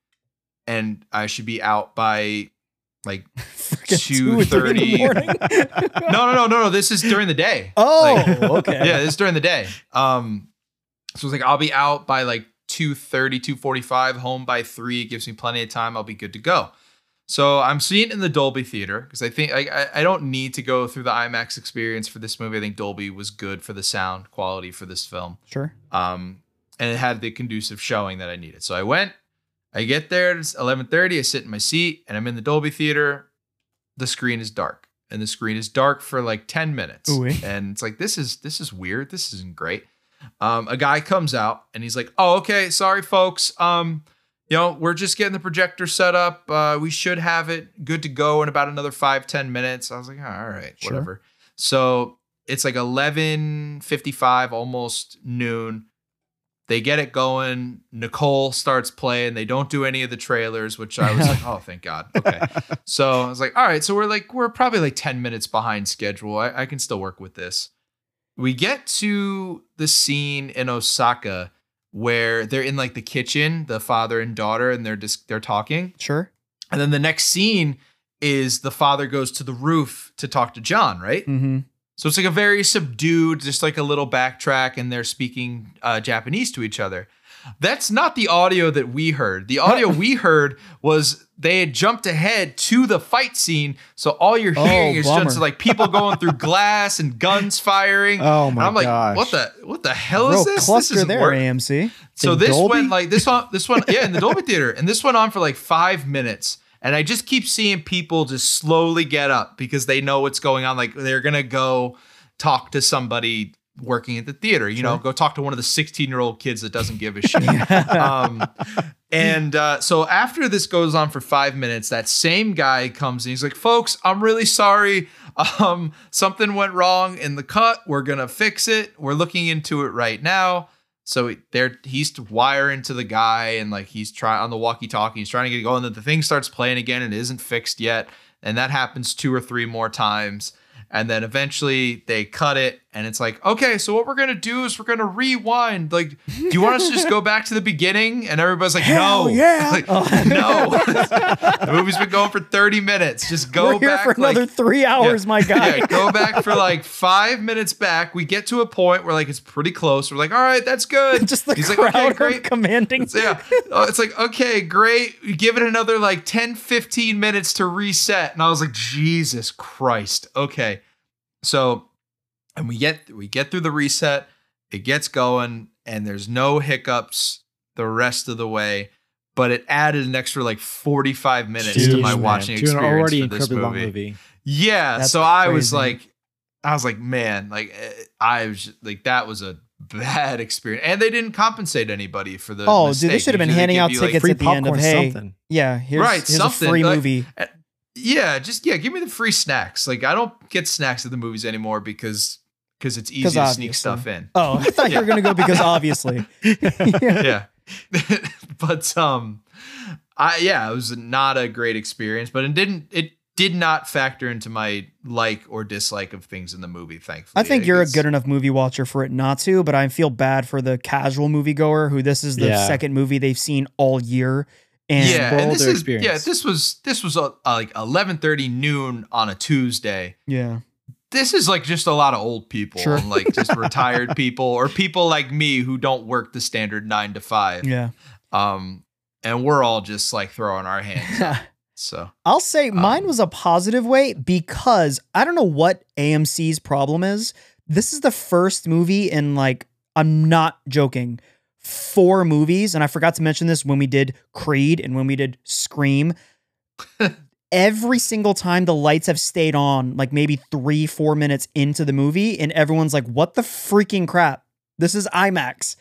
and I should be out by like two or three in the 2:30. no no no no no. This is during the day. Oh, Like, okay. yeah, this is during the day. Um, so it's like I'll be out by like 2.30, 2.45, home by three. It gives me plenty of time. I'll be good to go. So I'm seeing it in the Dolby Theater because I think I, I I don't need to go through the IMAX experience for this movie. I think Dolby was good for the sound quality for this film. Sure. Um, and it had the conducive showing that I needed. So I went. I get there. It's 11:30. I sit in my seat and I'm in the Dolby Theater. The screen is dark, and the screen is dark for like 10 minutes. Ooh-wee. And it's like this is this is weird. This isn't great. Um, a guy comes out and he's like, "Oh, okay, sorry, folks. Um, you know, we're just getting the projector set up. Uh, we should have it good to go in about another five ten minutes. I was like, "Oh, all right, Sure. whatever. So it's like 11.55, almost noon. They get it going. Nicole starts playing. They don't do any of the trailers, which I was like, oh, thank God. Okay. so I was like, all right. So we're like, we're probably like 10 minutes behind schedule. I, I can still work with this. We get to the scene in Osaka where they're in like the kitchen, the father and daughter, and they're just they're talking. Sure. And then the next scene is the father goes to the roof to talk to John, right? Mm-hmm. So it's like a very subdued, just like a little backtrack, and they're speaking uh, Japanese to each other. That's not the audio that we heard. The audio we heard was they had jumped ahead to the fight scene. So all you're Oh, hearing is bummer. just like people going through glass and guns firing. Oh and my I'm like, gosh. what the what the hell Real is this? This cluster there, work- AMC. so this Dolby? went like this one this one yeah in the Dolby theater and this went on for like 5 minutes and I just keep seeing people just slowly get up because they know what's going on like they're going to go talk to somebody working at the theater you know go talk to one of the 16 year old kids that doesn't give a shit um, and uh, so after this goes on for five minutes, that same guy comes and he's like, "Folks, I'm really sorry. Um, something went wrong in the cut. We're gonna fix it. We're looking into it right now." So there, he's wiring to the guy, and like he's trying on the walkie-talkie. He's trying to get it going. Then the thing starts playing again, and it isn't fixed yet. And that happens two or three more times. And then eventually they cut it, and it's like, okay, so what we're gonna do is we're gonna rewind. Like, do you want us to just go back to the beginning? And everybody's like, Hell no, yeah. Like, Oh. no. the movie's been going for 30 minutes. Just go back for another like, three hours, my guy. yeah, go back for like five minutes back. We get to a point where like it's pretty close. We're like, all right, that's good. Just the He's like, okay, great. commanding. So, yeah. Oh, it's like, okay, great. You give it another like 10, 15 minutes to reset. And I was like, Jesus Christ. Okay. So, and we get we get through the reset, it gets going, and there's no hiccups the rest of the way. But it added an extra like 45 minutes to my man. watching To an experience already for this movie. movie. Yeah. That's so I was like, I was like, man, like eh, I was like, that was a bad experience, and they didn't compensate anybody for the. Oh, dude, mistake. they should have been handing out you, like, tickets Free at the end of popcorn, hey, something. yeah, here's, Right, here's something, a free like- movie. Yeah, just yeah, give me the free snacks. Like I don't get snacks at the movies anymore because because it's easy to sneak stuff in. Oh, I thought you were gonna go because obviously. yeah. but um I yeah, it was not a great experience, but it didn't it did not factor into my like or dislike of things in the movie, thankfully. I think you're a good enough movie watcher for it not to, but I feel bad for the casual moviegoer who this is the Yeah. second movie they've seen all year. And yeah, and this is experience. yeah, this was this was uh, like 11:30 noon on a Tuesday. yeah. This is like just a lot of old people Sure. and like just retired people or people like me who don't work the standard 9 to 5. Yeah. Um and we're all just like throwing our hands. So, I'll say mine Um, was a positive way because I don't know what AMC's problem is. This is the first movie in like, I'm not joking, four movies. And I forgot to mention this when we did Creed and when we did Scream. Every single time the lights have stayed on, like maybe three, four minutes into the movie, and everyone's like, what the freaking crap? This is IMAX.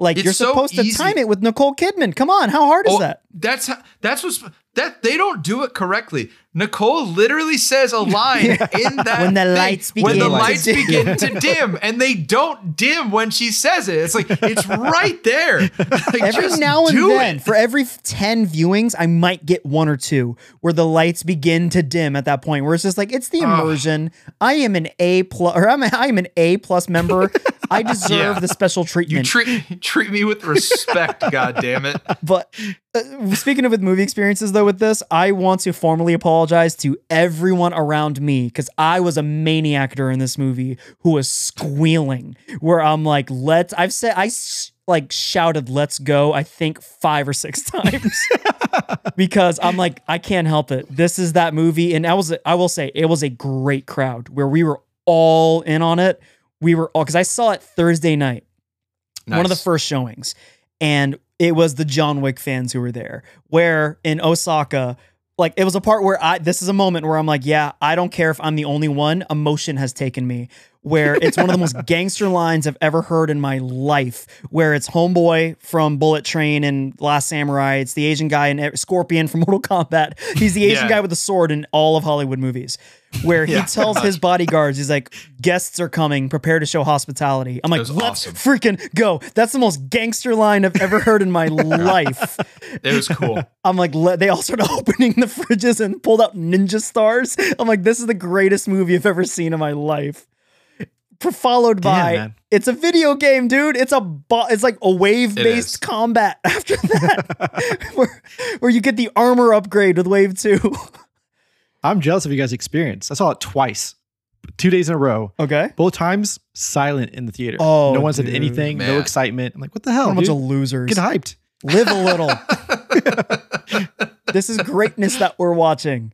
Like, It's you're so supposed to easy. time it with Nicole Kidman. Come on, how hard is Oh, that? That's how, that's what's that they don't do it correctly. Nicole literally says a line in that When the thing, lights when the begin to lights dim. begin to dim, and they don't dim when she says it. It's like it's right there. Like, every just now and then, it. for every 10 viewings, I might get one or two where the lights begin to dim at that point, where it's just like, it's the immersion. I am an A plus, or I'm, a, I am an A plus member. I deserve Yeah. the special treatment. You treat treat me with respect, God damn it. but uh, speaking of with movie experiences, though, with this, I want to formally apologize to everyone around me because I was a maniac during this movie who was squealing. Where I'm like, let's, I've said, I s- like shouted, let's go, I think five or six times because I'm like, I can't help it. This is that movie. And I was, I will say, it was a great crowd where we were all in on it. We were all, because I saw it Thursday night one of the first showings and it was the John Wick fans who were there where in Osaka like it was a part where I this is a moment where I'm like yeah I don't care if I'm the only one emotion has taken me where it's one of the most gangster lines I've ever heard in my life where it's homeboy from Bullet Train and Last Samurai it's the Asian guy in Scorpion from Mortal Kombat he's the Asian Yeah. guy with the sword in all of Hollywood movies where he Yeah, tells his bodyguards he's like guests are coming prepare to show hospitality I'm like let's awesome. freaking go. That's the most gangster line I've ever heard in my life. It was cool. I'm like, they all started opening the fridges and pulled out ninja stars. I'm like, this is the greatest movie I've ever seen in my life. F- Followed by, man. it's a video game, dude. It's a bo- it's like a wave based combat. After that, where where you get the armor upgrade with Wave Two. I'm jealous of you guys' experience. I saw it twice, two days in a row. okay, Both times, silent in the theater. Oh, no one said dude. anything, no excitement. I'm like, what the what hell? a bunch dude? of losers. Get hyped. Live a little. This is greatness that we're watching.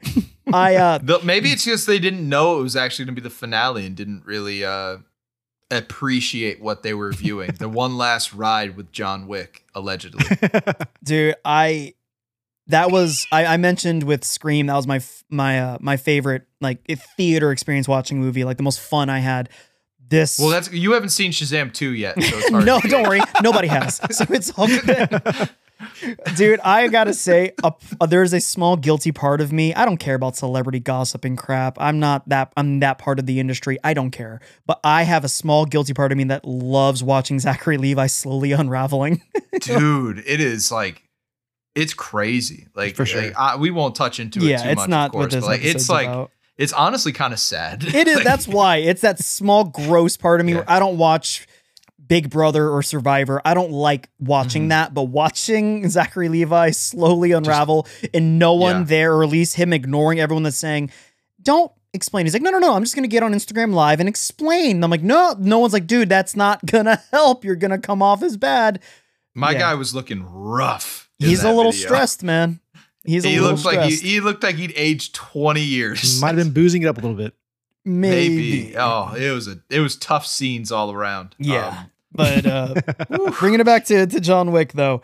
I uh The- maybe it's just they didn't know it was actually going to be the finale and didn't really uh, appreciate what they were viewing. the one last ride with John Wick, allegedly. dude i that was I, I mentioned with scream that was my my uh my favorite like theater experience watching a movie like the most fun i had this Well, that's you haven't seen Shazam 2 yet, so it's hard. no don't worry nobody has so it's all good dude i gotta say a, a- there's a small guilty part of me i don't care about celebrity gossip and crap i'm not that i'm that part of the industry i don't care but i have a small guilty part of me that loves watching zachary levi slowly unraveling Dude, it is like it's crazy. Like For sure. like, I, we won't touch into it yeah too it's much, not of course, what this but like it's like about. it's honestly kind of sad. It is. Like, That's why it's that small, gross part of me. Yeah. I don't watch Big Brother or Survivor. I don't like watching Mhm. that, but watching Zachary Levi slowly unravel and no one Yeah. there, or at least him ignoring everyone that's saying, "Don't explain." He's like, "No, no, no. I'm just gonna get on Instagram Live and explain." I'm like, "No." No one's like, "Dude, that's not gonna help. You're gonna come off as bad." my Yeah. guy was looking rough. He's a little video. stressed, man. He's a He little looked like he, he, looked like he'd aged 20 years. Might have been boozing it up a little bit. Maybe. Maybe. Oh, it was a it was tough scenes all around. Yeah. Um, But uh, bringing it back to, to John Wick, though,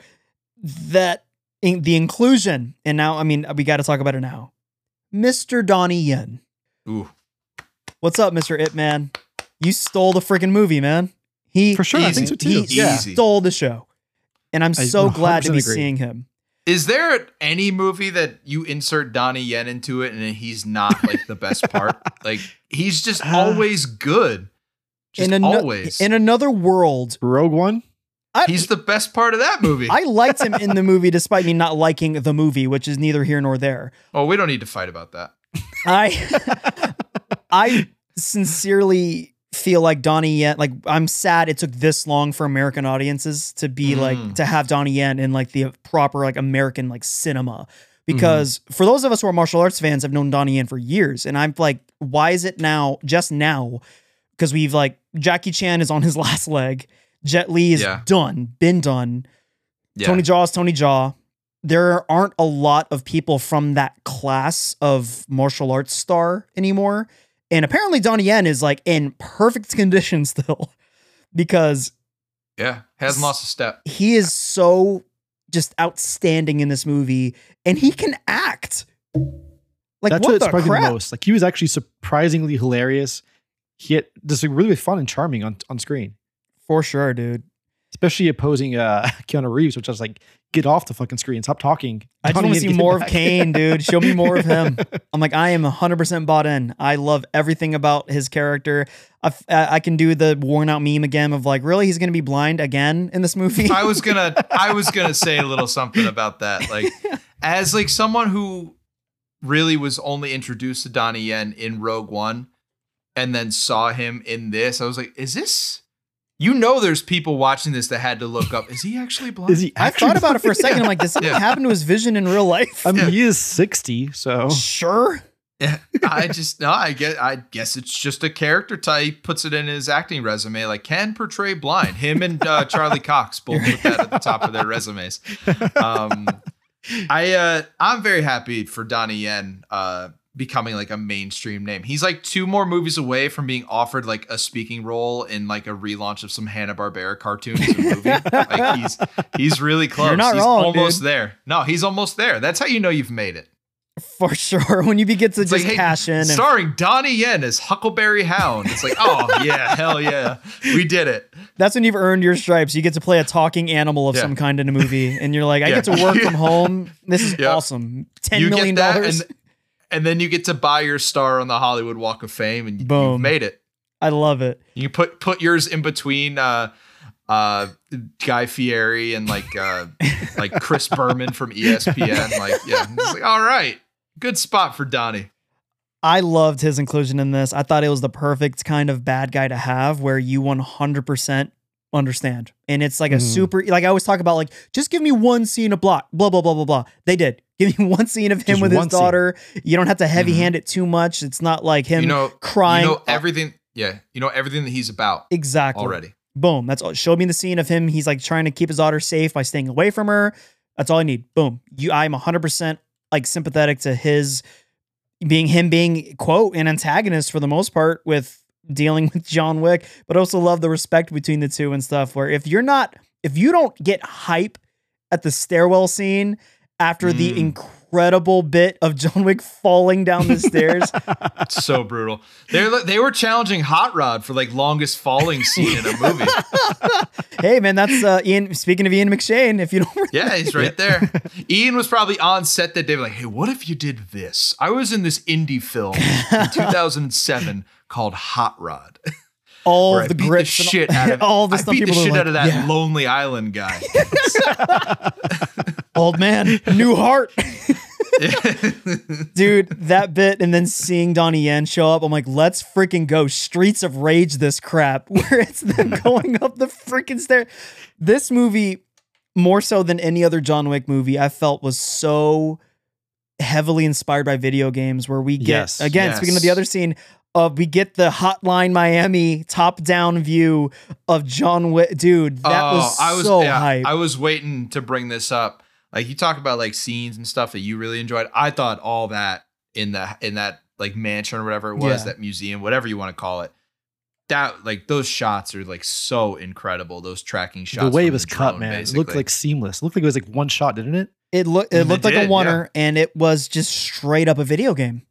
that in, the inclusion, and now, I mean, we got to talk about it now. Mr. Donnie Yen. ooh. What's up, Mr. It Man? You stole the freaking movie, man. He, For sure, I think so too. he yeah. Easy. stole the show. And I'm I so glad to be agree. seeing him. Is there any movie that you insert Donnie Yen into it and he's not like the best part? like he's just Uh, always good. Just in, ano- always. in another world, Rogue One. I, He's the best part of that movie. I liked him in the movie despite me not liking the movie, which is neither here nor there. oh, we don't need to fight about that. I I sincerely feel like Donnie Yen like I'm sad it took this long for American audiences to be like Mm. to have Donnie Yen in like the proper like American like cinema. Because for those of us who are martial arts fans have known Donnie Yen for years. And I'm like, why is it now, just now? Because we've like Jackie Chan is on his last leg. Jet Li is Yeah. done, been done. Yeah. Tony Jaa is Tony Jaa. There aren't a lot of people from that class of martial arts star anymore. And apparently Donnie Yen is like in perfect condition still because yeah. Hasn't lost a step. he is so just outstanding in this movie and he can act. Like That's what what the crap? the most. Like he was actually surprisingly hilarious. He had just like, really fun and charming on, on screen, For sure, dude. especially opposing uh, Keanu Reeves, which I was like, get off the fucking screen, stop talking. I just Donnie want to see get more of. Caine, dude. Show me more of him. I'm like, I am 100% bought in. I love everything about his character. I, f- I I can do the worn out meme again of like, really, he's going to be blind again in this movie? I was gonna I was gonna say a little something about that. Like as like someone who really was only introduced to Donnie Yen in Rogue One and then saw him in this, I was like, is this you know there's people watching this that had to look up, is he actually blind? Is he I actually thought about it for a second. I'm like, does something Yeah. happen to his vision in real life? I mean, Yeah. he is 60, so sure. Yeah, I just no, I get I guess it's just a character type puts it in his acting resume like can portray blind. Him and uh, Charlie Cox both put that at the top of their resumes. Um I uh I'm very happy for Donnie Yen uh becoming like a mainstream name. He's like two more movies away from being offered like a speaking role in like a relaunch of some Hanna-Barbera cartoons or movie. like he's he's really close. You're not he's wrong, almost dude. there. No, he's almost there. That's how you know you've made it. For sure. When you begin to It's just like, hey, cash in. And, starring Donnie Yen as Huckleberry Hound. It's like, oh yeah, hell yeah, we did it. that's when you've earned your stripes. You get to play a talking animal of Yeah. some kind in a movie. And you're like, I Yeah. get to work from home. This is awesome. 10 you million dollars. and, and then you get to buy your star on the Hollywood Walk of Fame, and Boom. you've made it. I love it. You put put yours in between uh, uh, Guy Fieri and like uh, like Chris Berman from ESPN. Like, yeah, it's like, all right, good spot for Donnie. I loved his inclusion in this. I thought it was the perfect kind of bad guy to have where you 100% understand. And it's like a Mhm. super, like I always talk about, like, just give me one scene of block, blah, blah, blah, blah, blah. They did. Give me one scene of him Just with his one scene. daughter. You don't have to heavy hand it too much. It's not like him you know, crying. you know everything. Yeah, you know everything that he's about exactly. already. Boom. That's all. Show me the scene of him. He's like trying to keep his daughter safe by staying away from her. That's all I need. Boom. You, I'm 100% like sympathetic to his being him being quote an antagonist for the most part with dealing with John Wick, but also love the respect between the two and stuff. Where if you're not, if you don't get hype at the stairwell scene after the Mm. incredible bit of John Wick falling down the stairs, It's so brutal. They they were challenging Hot Rod for like longest falling scene in a movie. hey man, that's uh, Ian. Speaking of Ian McShane, if you don't Yeah, he's right there. Ian was probably on set that day, like, "Hey, what if you did this? I was in this indie film in 2007 called Hot Rod, all where I the beat the grits, and shit out of all the I beat the people shit like, out of that "Yeah." Lonely Island guy." old man, new heart. Dude, that bit and then seeing Donnie Yen show up, I'm like, let's freaking go. Streets of Rage this crap, where it's them going up the freaking stair. This movie, more so than any other John Wick movie, I felt was so heavily inspired by video games where we get Yes. again, speaking of the other scene, uh, we get the Hotline Miami top-down view of John Wick. Dude, that was, Oh, I was so yeah, hype. I was waiting to bring this up. Like you talk about like scenes and stuff that you really enjoyed. I thought all that in the in that like mansion or whatever it was, Yeah. that museum, whatever you want to call it. That like those shots are like so incredible. Those tracking shots. the way it was the cut, drone, man, it looked like seamless. It looked like it was like one shot, didn't it? It looked it They looked like a did, oneer, and it was just straight up a video game.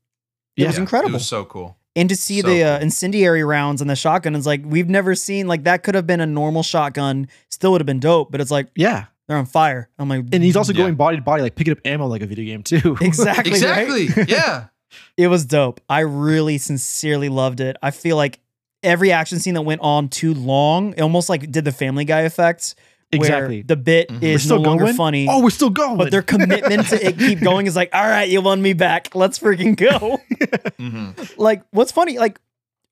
It was incredible. It was so cool. And to see so the uh, incendiary rounds and the shotgun is like we've never seen like that could have been a normal shotgun, still would have been dope. But it's like Yeah, they're on fire. I'm like, and he's also Yeah. going body to body, like picking up ammo like a video game too. exactly right? Exactly. yeah. It was dope. I really sincerely loved it. I feel like every action scene that went on too long, it almost like did the Family Guy effect. Exactly. the bit Mhm. Is still no longer going? funny. Oh, we're still going. but their commitment to it keep going is like, all right, you won me back. Let's freaking go. Mhm. like, what's funny, like,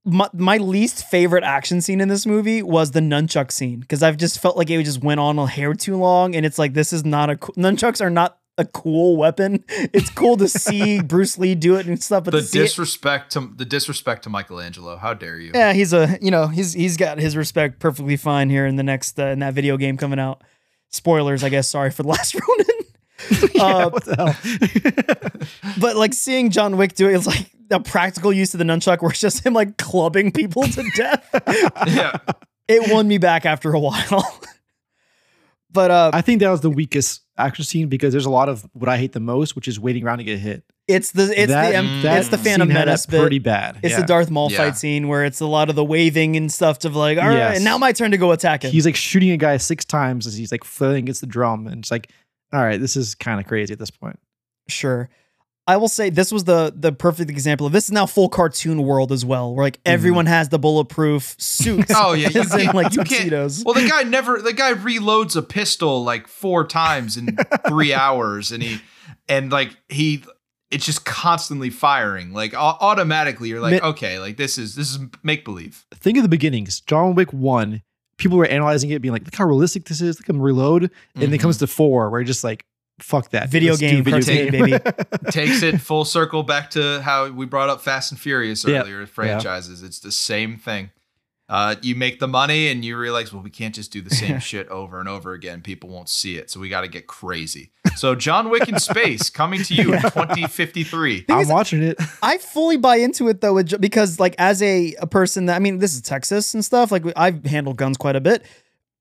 my, my least favorite action scene in this movie was the nunchuck scene because I've just felt like it just went on a hair too long, and it's like this is not a nunchucks are not a cool weapon. It's cool to see Bruce Lee do it and stuff, but the to see it- disrespect to the disrespect to Michelangelo. How dare you? yeah, he's a you know he's he's got his respect perfectly fine here in the next uh, in that video game coming out. Spoilers, I guess. Sorry for the last Ronin. yeah, uh, what the hell? But like seeing John Wick do it, it's like a practical use of the nunchuck where it's just him like clubbing people to death. yeah. it won me back after a while. But uh I think that was the weakest action scene because there's a lot of what I hate the most, which is waiting around to get hit. it's the it's that, the um, that it's the Phantom scene Menace that bit. pretty bad. It's yeah. the Darth Maul Yeah. fight scene where it's a lot of the waving and stuff to like, all right, Yes. and now my turn to go attack him. He's like shooting a guy six times as he's like flailing against the drum, and it's like, all right, this is kind of crazy at this point. Sure. I will say this was the the perfect example of this is now full cartoon world as well, where like everyone has the bulletproof suits. Oh yeah, you as in, can't, like you can't. tuxedos. Well, the guy never. The guy reloads a pistol like four times in three hours, and he and like he. It's just constantly firing. Like au- automatically, you're like, Mi- okay, like this is this is make believe. Think of the beginnings. John Wick one, people were analyzing it, being like, look how realistic this is. Look at him reload, and then it Mhm. comes to four, where you're just like, fuck that. Video Let's do game, cartoon, baby. takes it full circle back to how we brought up Fast and Furious Yeah. earlier. Franchises, it's the same thing. Uh, you make the money and you realize, well, we can't just do the same shit over and over again. People won't see it, so we got to get crazy. So, John Wick in space coming to you in 2053. I'm is- watching it. I fully buy into it though, because like as a, a person that I mean, this is Texas and stuff. Like I've handled guns quite a bit.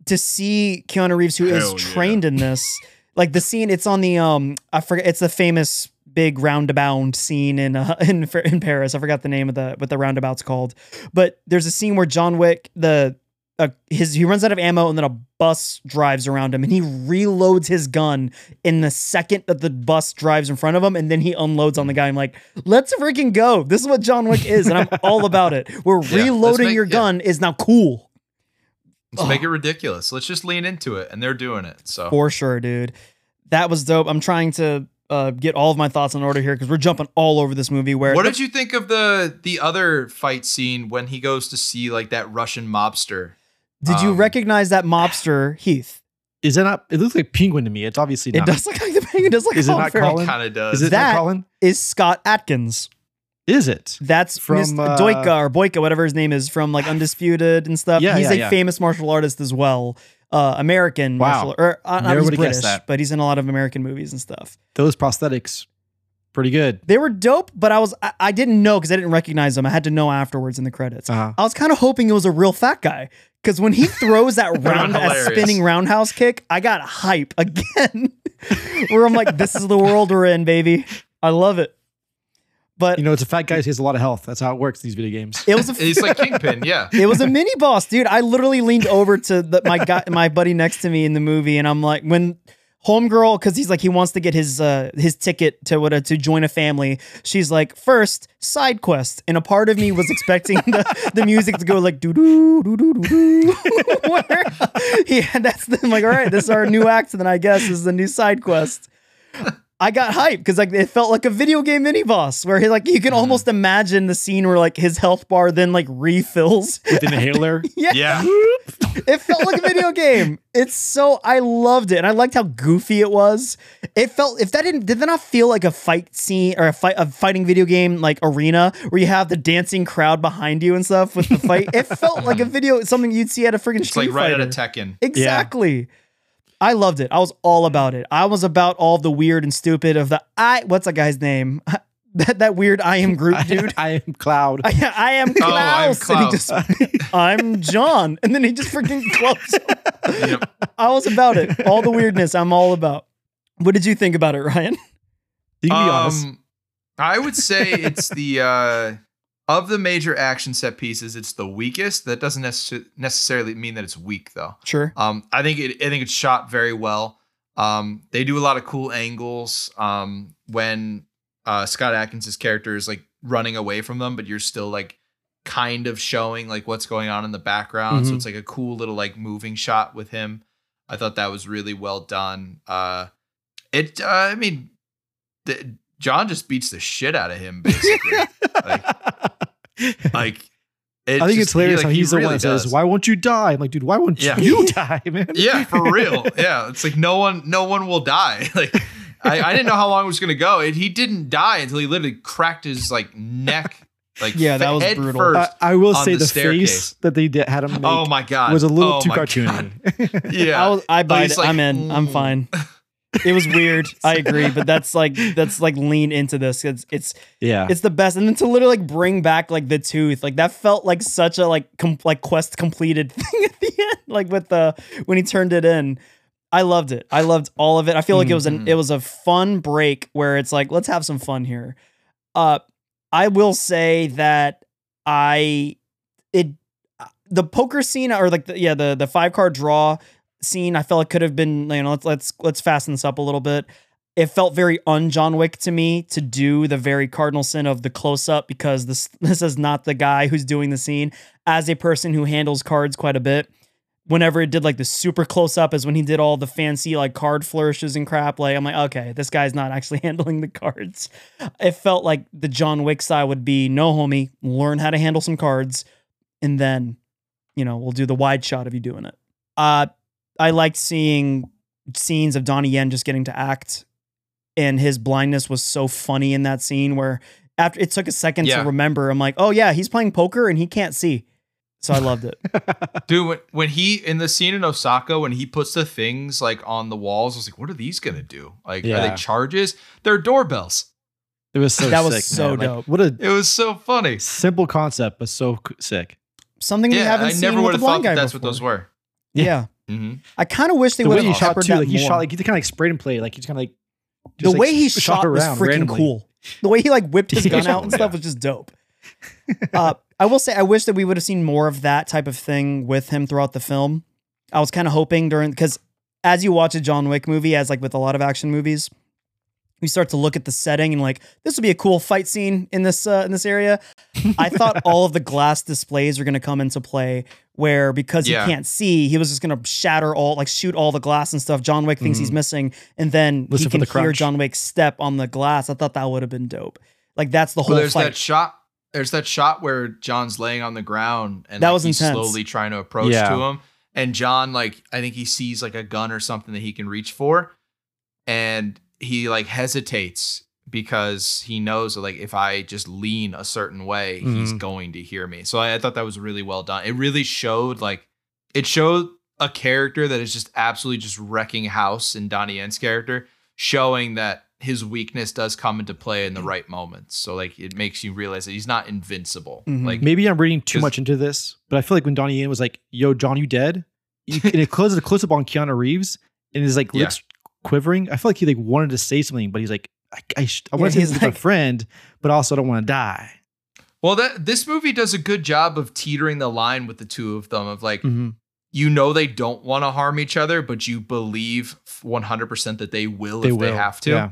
To see Keanu Reeves, who is Hell yeah. trained in this, like the scene, it's on the um, I forget, it's the famous big roundabout scene in uh, in in Paris. I forgot the name of the what the roundabout's called, but there's a scene where John Wick the uh, his he runs out of ammo and then a bus drives around him and he reloads his gun in the second that the bus drives in front of him and then he unloads on the guy. I'm like, let's freaking go. This is what John Wick is and I'm all about it. Where let's reloading make- your yeah. gun is now cool. Let's make it ridiculous. Let's just lean into it, and they're doing it. So For sure, dude. That was dope. I'm trying to uh, get all of my thoughts in order here because we're jumping all over this movie. Where What did you think of the the other fight scene when he goes to see like that Russian mobster? did you um, recognize that mobster Heath? Is that not? It looks like Penguin to me. It's obviously It does look like the penguin. It does look Is it Colin not Farrell. Colin? Kind of does. Is it That- not Colin? Is Scott Adkins? Is it? That's From, from uh, Doika or Boyka, whatever his name is, from like Undisputed and stuff. Yeah, he's yeah, a yeah. famous martial artist as well. Uh, American Wow. martial or uh, not, he's British, guessed that. but he's in a lot of American movies and stuff. Those prosthetics, pretty good. They were dope, but I was I, I didn't know because I didn't recognize them. I had to know afterwards in the credits. Uh-huh. I was kind of hoping it was a real fat guy because when he throws that round, that spinning roundhouse kick, I got hype again. Where I'm like, this is the world we're in, baby. I love it. But You know, it's a fat guy. He has a lot of health. That's how it works. in These video games. it was a He's like Kingpin, yeah. it was a mini boss, dude. I literally leaned over to the, my guy, my buddy next to me in the movie, and I'm like, when homegirl, because he's like he wants to get his uh his ticket to what uh, to join a family. She's like, first side quest, and a part of me was expecting the, the music to go like doo doo doo doo doo doo. Where yeah, that's the, I'm like, all right, this is our new act, and then I guess this is the new side quest. I got hyped because like it felt like a video game mini boss where he like you can mm-hmm. almost imagine the scene where like his health bar then like refills. With an inhaler. Yeah, Yeah. it felt like a video game. It's so I loved it, and I liked how goofy it was. It felt if that didn't did that not feel like a fight scene or a fight a fighting video game like arena where you have the dancing crowd behind you and stuff with the fight. it felt like a video something you'd see at a freaking It's like right Fighter. out of Tekken. Exactly. I loved it. I was all about it. I was about all the weird and stupid of the I. What's that guy's name? that that weird I am Groot dude. I am Cloud. I, I am Oh, I'm Klaus, and he Klaus. just I'm John, and then he just freaking clubs. Yep. I was about it. All the weirdness, I'm all about. What did you think about it, Ryan? you can be honest. Um, I would say it's the uh, of the major action set pieces, it's the weakest. That doesn't necess- necessarily mean that it's weak, though. Sure. Um, I think it. I think it's shot very well. Um, they do a lot of cool angles. Um, when uh, Scott Adkins' character is like running away from them, but you're still like kind of showing like what's going on in the background. So Mhm. it's like a cool little like moving shot with him. I thought that was really well done. Uh, it, uh, I mean, the, John just beats the shit out of him basically. like, it I think just- it's hilarious he, how like, he he's the one really that says, "Why won't you die?" I'm like, dude, why won't Yeah. you die, man? yeah, for real. Yeah, it's like no one, no one will die. Like, I, I didn't know how long it was gonna go. And he didn't die until he literally cracked his like neck. Like, Yeah, that was brutal. First. I, I will say the the, face that they did, had him make oh my god, was a little Oh too my God. cartoony. Yeah, I, was, I buy it. Like, I'm in. I'm "Mm." fine. It was weird. I agree, but that's like that's like lean into this. It's it's yeah, it's the best. And then to literally like bring back like the tooth, like that felt like such a like com- like quest completed thing at the end, like with the when he turned it in. I loved it. I loved all of it. I feel like it was an Mhm. it was a fun break where it's like let's have some fun here. Uh, I will say that I it the poker scene or like the, yeah the the five card draw scene I felt it could have been you know let's let's let's fasten this up a little bit. It felt very un John Wick to me to do the very cardinal sin of the close up because this this is not the guy who's doing the scene. As a person who handles cards quite a bit, whenever it did like the super close up is when he did all the fancy like card flourishes and crap. Like I'm like, okay, this guy's not actually handling the cards. It felt like the John Wick side would be no homie, learn how to handle some cards, and then, you know, we'll do the wide shot of you doing it. Uh I liked seeing scenes of Donnie Yen just getting to act. And his blindness was so funny in that scene where after it took a second Yeah. to remember, I'm like, oh yeah, he's playing poker and he can't see. So I loved it. dude. When, when he in the scene in Osaka, when he puts the things like on the walls, I was like, what are these gonna do? Like, are they charges? They're doorbells. it was so That was so man. Like, dope. what a It was so funny. simple concept, but so sick. Something we haven't I seen never with would the have thought that that's before. what those were. Yeah. Hmm I kind of wish they the would have shot peppered too, that like he more. shot, like he kind of like sprayed and played, like he's kind of like the just, like, way he s- shot was freaking randomly. cool. The way he like whipped his gun out and stuff Yeah. was just dope. uh, I will say I wish that we would have seen more of that type of thing with him throughout the film. I was kind of hoping during because as you watch a John Wick movie, as like with a lot of action movies, we start to look at the setting and like this would be a cool fight scene in this uh, in this area. I thought all of the glass displays are going to come into play where because Yeah. he can't see, he was just going to shatter all like shoot all the glass and stuff. John Wick thinks he's missing, and then Mm-hmm. Listen he can the hear. John Wick step on the glass. I thought that would have been dope. Like that's the whole Well, there's fight. that shot. There's that shot where John's laying on the ground and That like, was he's intense. slowly trying to approach Yeah. to him. And John, like, I think he sees like a gun or something that he can reach for, and he like hesitates because he knows that like if I just lean a certain way, he's Mhm. going to hear me. So I, I thought that was really well done. It really showed like it showed a character that is just absolutely just wrecking house in Donnie Yen's character, showing that his weakness does come into play in the right moments. So like it makes you realize that he's not invincible. Mhm. Like Maybe I'm reading too much into this, but I feel like when Donnie Yen was like, "Yo, John, you dead?" And it closes a close up on Keanu Reeves and his like Yeah. Lips quivering. I feel like he like wanted to say something, but he's like, "I, I, sh- I Yeah, want to say he's this like- a friend, but also I don't want to die." well that this movie does a good job of teetering the line with the two of them of like Mhm. you know they don't want to harm each other, but you believe 100% that they will They if will they have to. Yeah.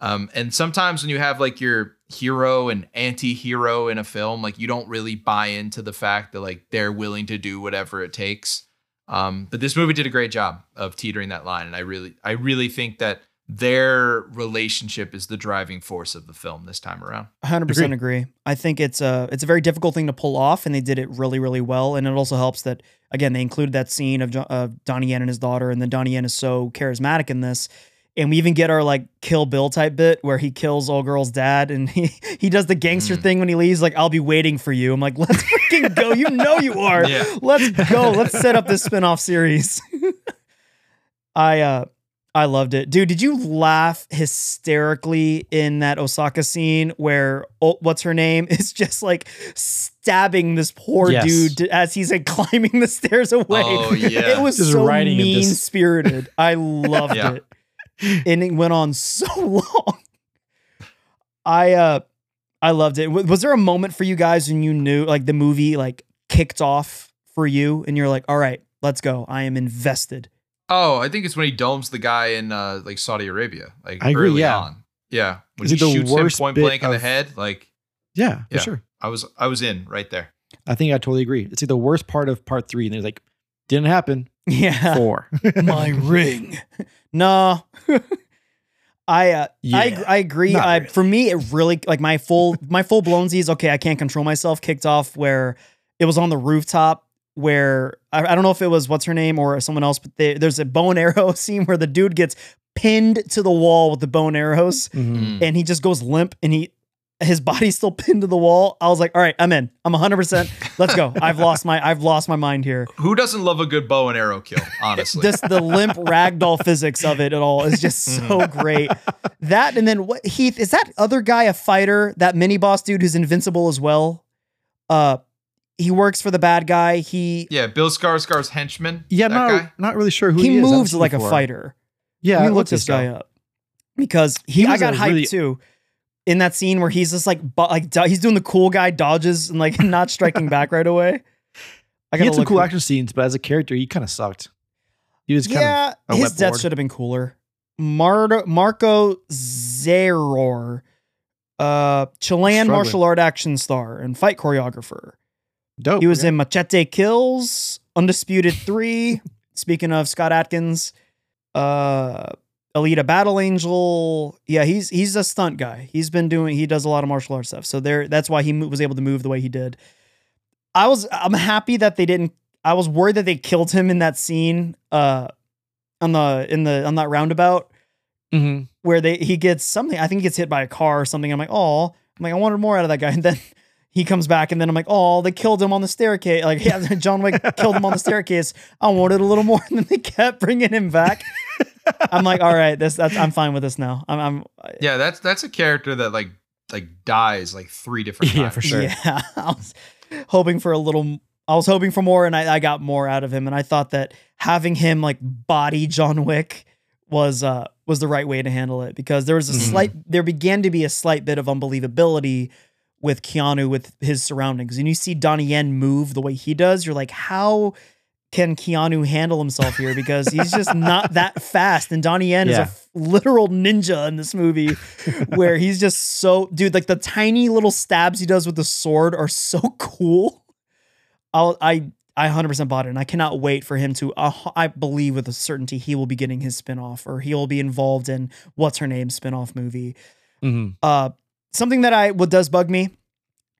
Um, and sometimes when you have like your hero and anti-hero in a film, like you don't really buy into the fact that like they're willing to do whatever it takes. Um, but this movie did a great job of teetering that line, and I really, I really think that their relationship is the driving force of the film this time around. 100% agree. I think it's a it's a very difficult thing to pull off, and they did it really, really well. And it also helps that again they included that scene of, Jo- of Donnie Yen and his daughter, and then Donnie Yen is so charismatic in this. And we even get our like Kill Bill type bit where he kills old girl's dad, and he he does the gangster Mm. thing when he leaves, like I'll be waiting for you. I'm like, let's freaking go. You know you are. Yeah. Let's go. Let's set up this spin-off series. I uh I loved it. Dude, did you laugh hysterically in that Osaka scene where oh, what's her name is just like stabbing this poor Yes. dude as he's like climbing the stairs away. Oh, yeah. It was Just so mean spirited. I loved Yeah. it. And it went on so long. I uh I loved it. Was there a moment for you guys when you knew like the movie like kicked off for you and you're like, all right, let's go. I am invested. Oh, I think it's when he domes the guy in uh, like Saudi Arabia, like I agree, early yeah. on. Yeah, when Is he the shoots him worst point bit blank in the head, like Yeah, for Yeah. sure. I was, I was in right there. I think I totally agree. It's like the worst part of part three. And they're like, didn't happen. Yeah. Four. my ring. No. I uh, I Yeah, I agree. not I really. for me it really like my full my full blownsies. Okay, I can't control myself. Kicked off where it was on the rooftop. Where I, I don't know if it was what's her name or someone else, but they, there's a bow and arrow scene where the dude gets pinned to the wall with the bow and arrows, Mhm. Mm. and he just goes limp, and he his body's still pinned to the wall. I was like, all right, I'm in. I'm 100. percent Let's go. I've lost my I've lost my mind here. Who doesn't love a good bow and arrow kill? Honestly, Just the limp ragdoll physics of it at all is just so great. That and then what Heath is that other guy a fighter? That mini boss dude who's invincible as well. Uh, he works for the bad guy. He yeah, Bill Skarsgård's henchman. Yeah, I'm not, guy. not really sure who he he, is. I moves seen like a fighter. Yeah, Let me I look looked this guy up. up because he, He I got a hyped really- too. In that scene where he's just like, like he's doing the cool guy dodges and like not striking back right away. I had some cool action scenes, but as a character, he kind of sucked. He was kind yeah, a his death board. should have been cooler. Mar- Marko Zaror, uh, Chilean Struggling. martial art action star and fight choreographer. dope. He was okay. in Machete Kills, Undisputed Three. Speaking of Scott Adkins, uh, Alita Battle Angel. Yeah, he's he's a stunt guy. He's been doing. He does a lot of martial arts stuff. So there, that's why he was able to move the way he did. I was. I'm happy that they didn't. I was worried that they killed him in that scene. Uh, on the in the on that roundabout Mhm. where they he gets something. I think he gets hit by a car or something. I'm like, oh, I'm like, I wanted more out of that guy. And then he comes back, and then I'm like, oh, they killed him on the staircase. Like, yeah, John Wick killed him on the staircase. I wanted a little more, and then they kept bringing him back. I'm like, all right, this that's I'm fine with this now. I'm, I'm Yeah, that's that's a character that like like dies like three different Yeah, for sure. Yeah, I was hoping for a little. I was hoping for more, and I, I got more out of him. And I thought that having him like body John Wick was uh was the right way to handle it because there was a Mhm. slight there began to be a slight bit of unbelievability with Keanu with his surroundings. And you see Donnie Yen move the way he does, you're like, how can Keanu handle himself here? Because he's just not that fast. And Donnie Yen is a literal ninja in this movie where he's just so dude, like the tiny little stabs he does with the sword are so cool. I'll, I I 100% bought it, and I cannot wait for him to. Uh, I believe with a certainty he will be getting his spinoff, or he will be involved in what's her name spinoff movie. Mhm. Uh, something that I what does bug me,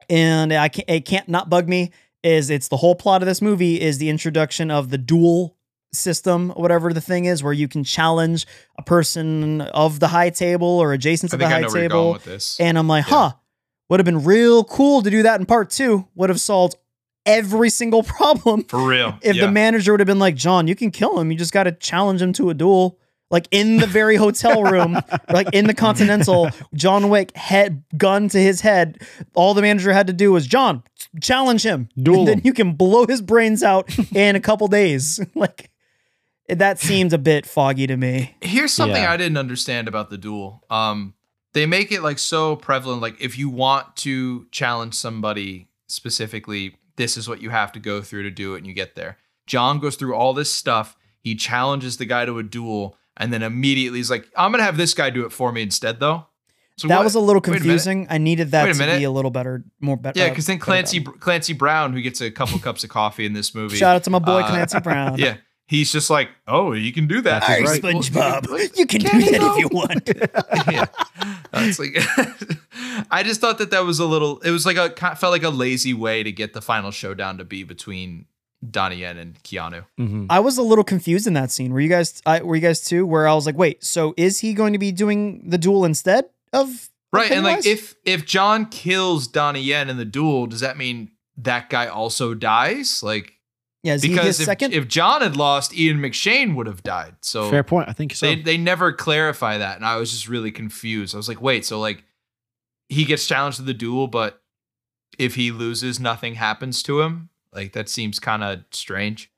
and I can't it can't not bug me is it's the whole plot of this movie is the introduction of the duel system, whatever the thing is, where you can challenge a person of the high table or adjacent to the high know where you're going table. And I'm like, Yeah. huh, would have been real cool to do that in part two. Would have solved every single problem. For real. If yeah. the manager would have been like, John, you can kill him. You just got to challenge him to a duel. Like in the very hotel room, like in the Continental, John Wick head gun to his head. All the manager had to do was John challenge him. Duel And then him. you can blow his brains out in a couple days. Like that seems a bit foggy to me. Here's something Yeah. I didn't understand about the duel. Um, they make it like so prevalent. Like if you want to challenge somebody specifically, this is what you have to go through to do it, and you get there. John goes through all this stuff. He challenges the guy to a duel, and then immediately he's like, "I'm gonna have this guy do it for me instead, though." So that what- was a little confusing. I needed that to be a little better, more better. Yeah, because then Clancy Clancy Brown, who gets a couple cups of coffee in this movie, Shout out to my boy Uh, Clancy Brown. yeah, he's just like, "Oh, you can do that." That's All right, right. SpongeBob, you can do Can you that though? if you want. yeah. Uh, It's like I just thought that that was a little. It was like a felt like a lazy way to get the final showdown to be between Donnie Yen and Keanu. Mhm. I was a little confused in that scene. Were you guys? I, were you guys too? Where I was like, wait, so is he going to be doing the duel instead of Right, and like if if John kills Donnie Yen in the duel, does that mean that guy also dies? Like yeah, is he his because if, second? if John had lost, Ian McShane would have died. So Fair point. I think so. they they never clarify that, and I was just really confused. I was like, wait, so like he gets challenged to the duel, but if he loses, nothing happens to him. Like that seems kind of strange.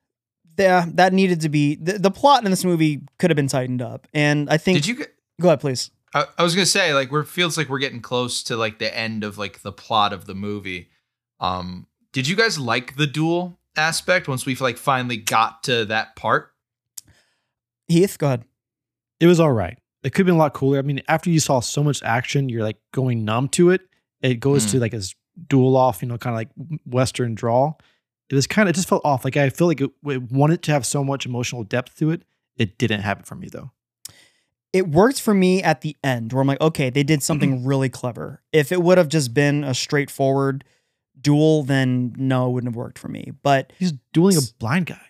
yeah, that needed to be the, the plot in this movie could have been tightened up, and I think. Did you? go ahead, please? I, I was gonna say like we're feels like we're getting close to like the end of like the plot of the movie. Um, did you guys like the duel aspect once we like finally got to that part? Heath, go ahead. it was all right. It could have been a lot cooler. I mean, after you saw so much action, you're like going numb to it. It goes Mm. to like this duel off, you know, kind of like Western draw. It was kind of, it just felt off. Like I feel like it, it wanted to have so much emotional depth to it. It didn't have it for me though. it worked for me at the end where I'm like, okay, they did mm-hmm. something really clever. If it would have just been a straightforward duel, then no, it wouldn't have worked for me. But He's dueling a blind guy.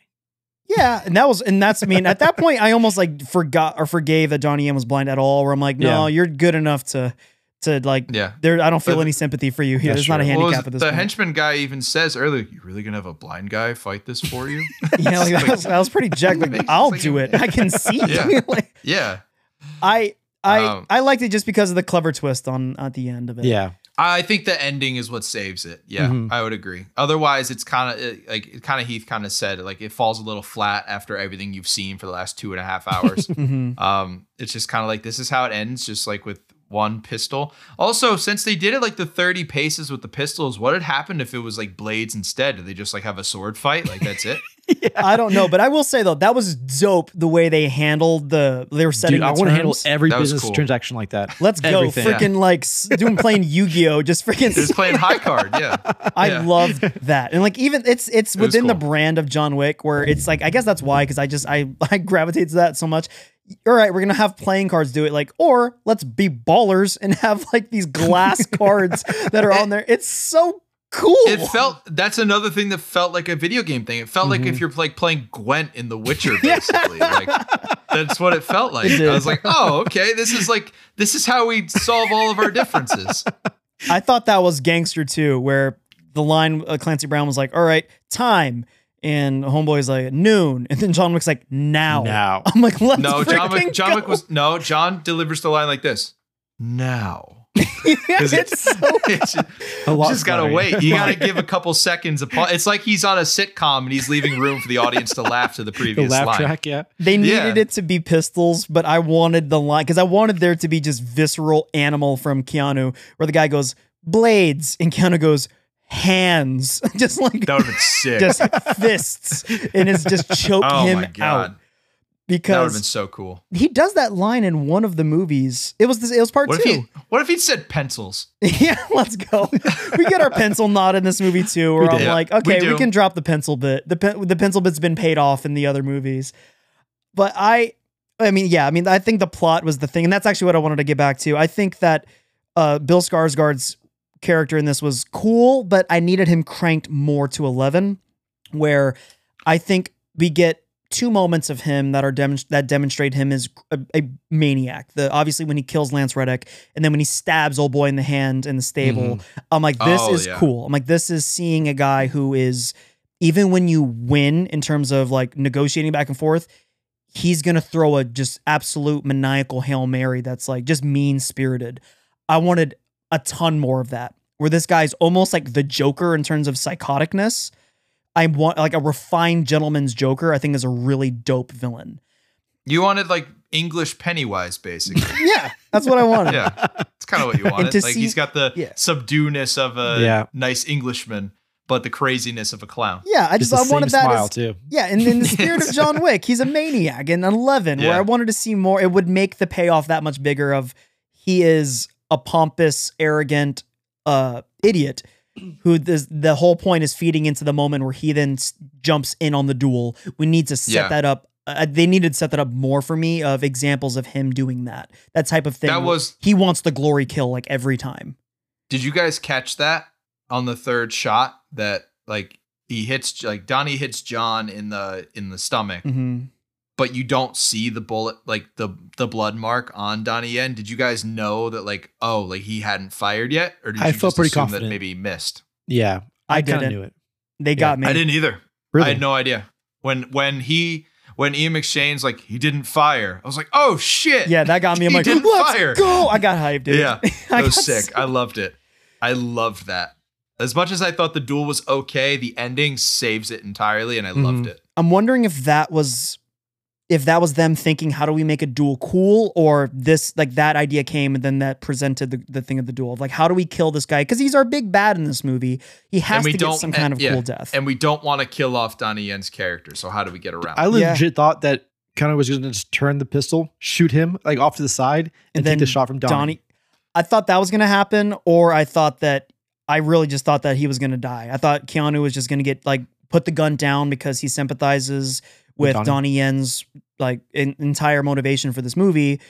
yeah, and that was, and that's, I mean, at that point, I almost like forgot or forgave that Donnie Yen was blind at all. Where I'm like, no, Yeah. you're good enough to, to like, Yeah. there. I don't feel But- any sympathy for you here. That's There's not a true. What was handicap at this point. the point. henchman guy even says earlier, "You really gonna have a blind guy fight this for you?" yeah, like, that, was, that was pretty jacked. Like, I'll sense. do it. I can see. Yeah. like, yeah, I, I, Um, I liked it just because of the clever twist on at the end of it. Yeah. I think the ending is what saves it. Yeah, Mhm. I would agree. Otherwise, it's kind of like it kind of Heath kind of said, like it falls a little flat after everything you've seen for the last two and a half hours. Mhm. um, it's just kind of like this is how it ends, just like with one pistol. Also, since they did it like the 30 paces with the pistols, what had happened if it was like blades instead? Did they just like have a sword fight? Like that's it? I don't know, but I will say though that was dope the way they handled the they were setting. Dude, I want to handle every That business cool. transaction like that. Let's go, everything. freaking like doing playing Yu Gi Oh, just freaking. Just playing high card, yeah. I yeah. loved that, and like even it's it's was within the brand of John Wick where it's like I guess that's why because I just I I gravitate to that so much. All right, we're gonna have playing cards do it, like, or let's be ballers and have like these glass cards that are on there. It's so cool. It felt that's another thing that felt like a video game thing. It felt like Mm-hmm. if you're like playing Gwent in The Witcher, basically. Like that's what it felt like. It. I was like, oh, okay, this is like this is how we solve all of our differences. I thought that was gangster too, where the line uh, Clancy Brown was like, "All right, time," and Homeboy's like noon, and then John Wick's like now. Now. I'm like, let's No, John freaking Wick, John go. Wick was no. John delivers the line like this. Now. it's it- so It's just, A lot just gotta funny. wait. You gotta give a couple seconds. Of, pa- it's like he's on a sitcom and he's leaving room for the audience to laugh to the The previous laugh line. track, yeah. they needed Yeah. it to be pistols, but I wanted the line because I wanted there to be just visceral animal from Keanu, where the guy goes blades and Keanu goes hands, just like That would have been sick. just fists, and it's just choke oh him my god, out that would have been so cool. he does that line in one of the movies. It was this, it was part What two. if he? What if he said pencils? yeah, let's go. we get our pencil nod in this movie too, where We I'm did. Like, okay, we, do. can drop the pencil bit. The pen, the pencil bit's been paid off in the other movies, but I, I mean, yeah, I mean, I think the plot was the thing, and that's actually what I wanted to get back to. I think that uh, Bill Skarsgård's character in this was cool, but I needed him cranked more to eleven, where I think we get two moments of him that are demonst- that demonstrate him as a, a maniac. The obviously when he kills Lance Reddick, and then when he stabs old boy in the hand in the stable. Mm-hmm. I'm like, this Oh, is yeah. cool. I'm like, this is seeing a guy who is even when you win in terms of like negotiating back and forth. He's gonna throw a just absolute maniacal hail mary that's like just mean spirited. I wanted a ton more of that, where this guy's almost like the Joker in terms of psychoticness. I want like a refined gentleman's Joker. I think is a really dope villain. You wanted like English Pennywise, basically. Yeah, that's what I wanted. yeah, it's kind of what you wanted. Like see- he's got the yeah. subdueness of a Yeah. nice Englishman, but the craziness of a clown. Yeah, I just, Just the I same wanted that smile as, too. Yeah, and in the spirit of John Wick, he's a maniac in 11, where I wanted to see more. It would make the payoff that much bigger of he is a pompous, arrogant uh, idiot who this, the whole point is feeding into the moment where he then s- jumps in on the duel. We need to set Yeah. that up. Uh, they needed to set that up more for me of examples of him doing that. That type of thing. That was- he wants the glory kill like every time. Did you guys catch that on the third shot? That like he hits like Donnie hits John in the in the stomach, Mhm. But you don't see the bullet like the the blood mark on Donnie Yen. Did you guys know that like oh like he hadn't fired yet, or did I you felt just pretty assume confident. that maybe he missed? Yeah. I I, kind of didn't. knew it. They got me. I didn't either. Really? I had no idea when when he when Ian McShane's like he didn't fire. I was like oh shit Yeah, that got me. I'm He like, didn't let's fire. go. I got hyped, dude. Yeah, I was got sick. so- I loved it. I loved that. As much as I thought the duel was okay, the ending saves it entirely, and I loved Mhm. it. I'm wondering if that was if that was them thinking how do we make a duel cool or this like that idea came and then that presented the, the thing of the duel of like how do we kill this guy because he's our big bad in this movie he has we to get don't- some kind and- of yeah, cool death And we don't want to kill off Donnie Yen's character, so how do we get around? I it? Yeah. legit thought that kind of was going to just turn the pistol, shoot him like off to the side, and, And take then the shot from Donnie. Donnie I thought that was gonna happen or I thought that I really just thought that he was going to die. I thought Keanu was just going to get like put the gun down because he sympathizes with Donnie. Donnie Yen's like in, entire motivation for this movie.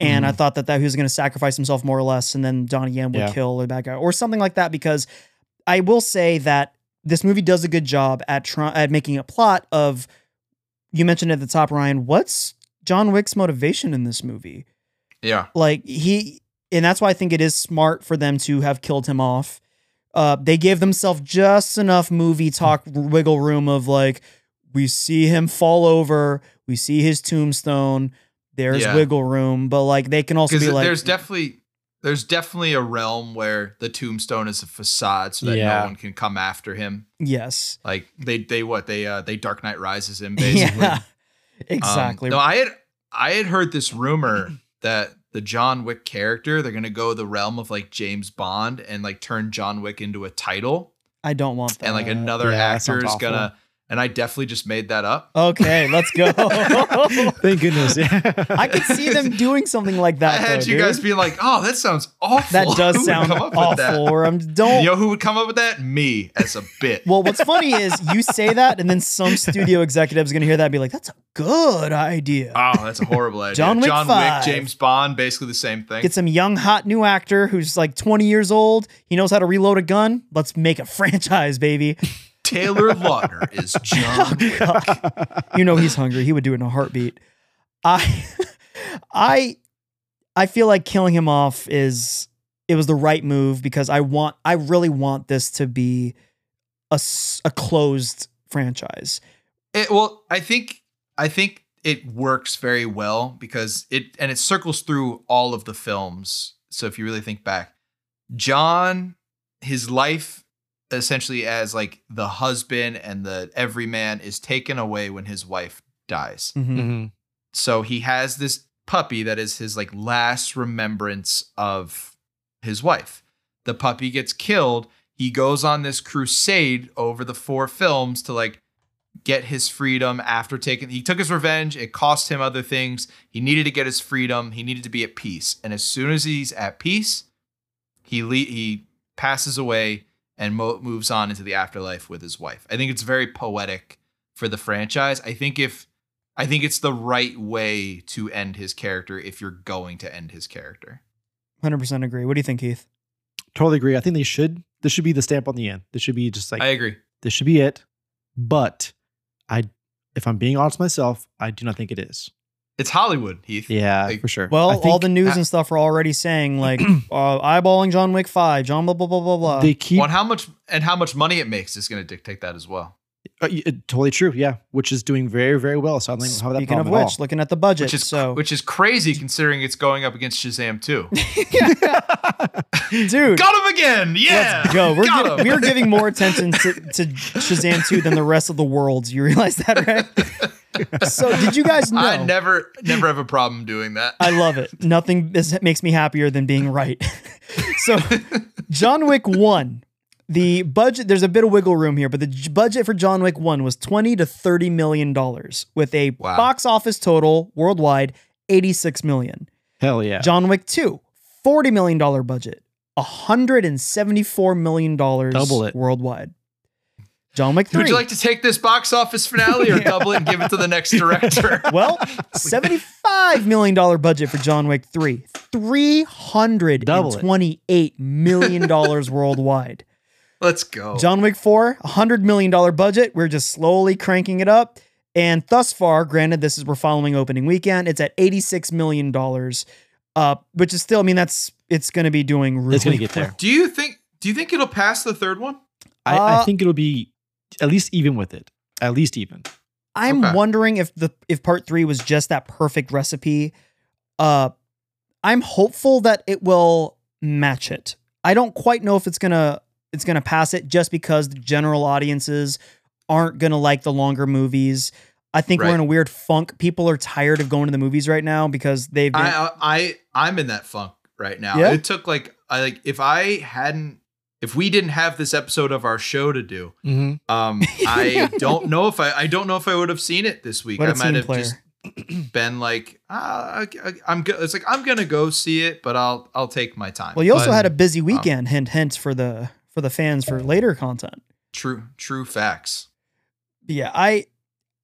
And I Mhm. thought that, that he was going to sacrifice himself more or less, and then Donnie Yen would Yeah. kill the bad guy or something like that. Because I will say that this movie does a good job at try- at making a plot of. You mentioned at the top, Ryan. What's John Wick's motivation in this movie? Yeah. like he and that's why i think it is smart for them to have killed him off uh they gave themselves just enough movie talk wiggle room of like we see him fall over we see his tombstone there's Yeah. wiggle room but like they can also be like there's definitely there's definitely a realm where the tombstone is a facade so that Yeah. no one can come after him. yes Like they they what they uh they Dark Knight rises him basically. yeah Um, exactly no, I had I had heard this rumor that the John Wick character they're gonna go the realm of like James Bond and like turn John Wick into a title, i don't want that and like another yeah, actor is awful. gonna. And I definitely just made that up. okay let's go Thank goodness. Yeah. i could see them doing something like that I had though, you guys be like, "Oh, that sounds awful." that Who does would sound come up with that? awful i'm don't You know who would come up with that? Me as a bit. Well, what's funny is you say that, and then some studio executive is going to hear that and be like, "That's a good idea." Oh, that's a horrible idea. John Wick John 5. Wick, James Bond, basically the same thing. Get some young, hot new actor who's like 20 years old. He knows how to reload a gun. Let's make a franchise, baby. Taylor Lautner is John. Wick. You know he's hungry. He would do it in a heartbeat. I, I, I feel like killing him off is it was the right move because I want, I really want this to be a, a closed franchise. It, well, I think I think it works very well because it and it circles through all of the films. So if you really think back, John, his life essentially as like the husband and the everyman is taken away when his wife dies. Mhm. Mhm. So he has this puppy that is his like last remembrance of his wife. The puppy gets killed. He goes on this crusade over the four films to like get his freedom after taking he took his revenge. It cost him other things. He needed to get his freedom. He needed to be at peace. And as soon as he's at peace, he le- he passes away and mo- moves on into the afterlife with his wife. I think it's very poetic for the franchise. I think if I think it's the right way to end his character if you're going to end his character. 100% agree. What do you think, Keith? Totally agree. I think they should. This should be the stamp on the end. This should be just like I agree. this should be it. But I, if I'm being honest with myself, I do not think it is. It's Hollywood, Heath. Yeah, Like, for sure. Well, I all the news uh, and stuff are already saying like uh, eyeballing John Wick Five, John blah blah blah blah blah. they keep Well, and how much and how much money it makes is going to dictate that as well. uh, y- totally true. Yeah, which is doing very very well. So I don't have that Speaking of problem which, looking at the budget, Which is so which is crazy considering it's going up against Shazam 2. dude, Got him again. Yeah. let's go. We're Got giving, we're giving more attention to, to Shazam two than the rest of the world. You realize that, right? so, did you guys know? I never never have a problem doing that. I love it. Nothing is, makes me happier than being right. so, John Wick 1, the budget, there's a bit of wiggle room here, but the j- budget for John Wick 1 was 20 to 30 million dollars with a Wow. box office total worldwide 86 million. Hell yeah. John Wick 2, 40 million dollar budget, 174 million dollars Double it. worldwide. John Wick 3. Would you like to take this box office finale or double it and give it to the next director? well, $75 million budget for John Wick 3. $328 million worldwide. Let's go. John Wick 4, $100 million budget. We're just slowly cranking it up. And thus far, granted, this is we're following opening weekend, it's at $86 million. Uh, which is still, I mean, that's it's gonna be doing really it's gonna get there. do you think do you think it'll pass the third one? I, Uh, I think it'll be at least even with it. At least even. I'm Okay. wondering if the if part three was just that perfect recipe. Uh, I'm hopeful that it will match it. I don't quite know if it's gonna it's gonna pass it just because the general audiences aren't gonna like the longer movies. I think we're in a weird funk. People are tired of going to the movies right now because they've been, I I I'm in that funk right now. Yeah? It took like I like if I hadn't if we didn't have this episode of our show to do, Mm-hmm. um, I don't know if I I don't know if I would have seen it this week. What I might have player. just been like, ah, I, I- I'm go- it's like I'm gonna go see it, but I'll I'll take my time. well, you also But- had a busy weekend. Hint, hint for the for the fans for later content. True, true facts. Yeah, I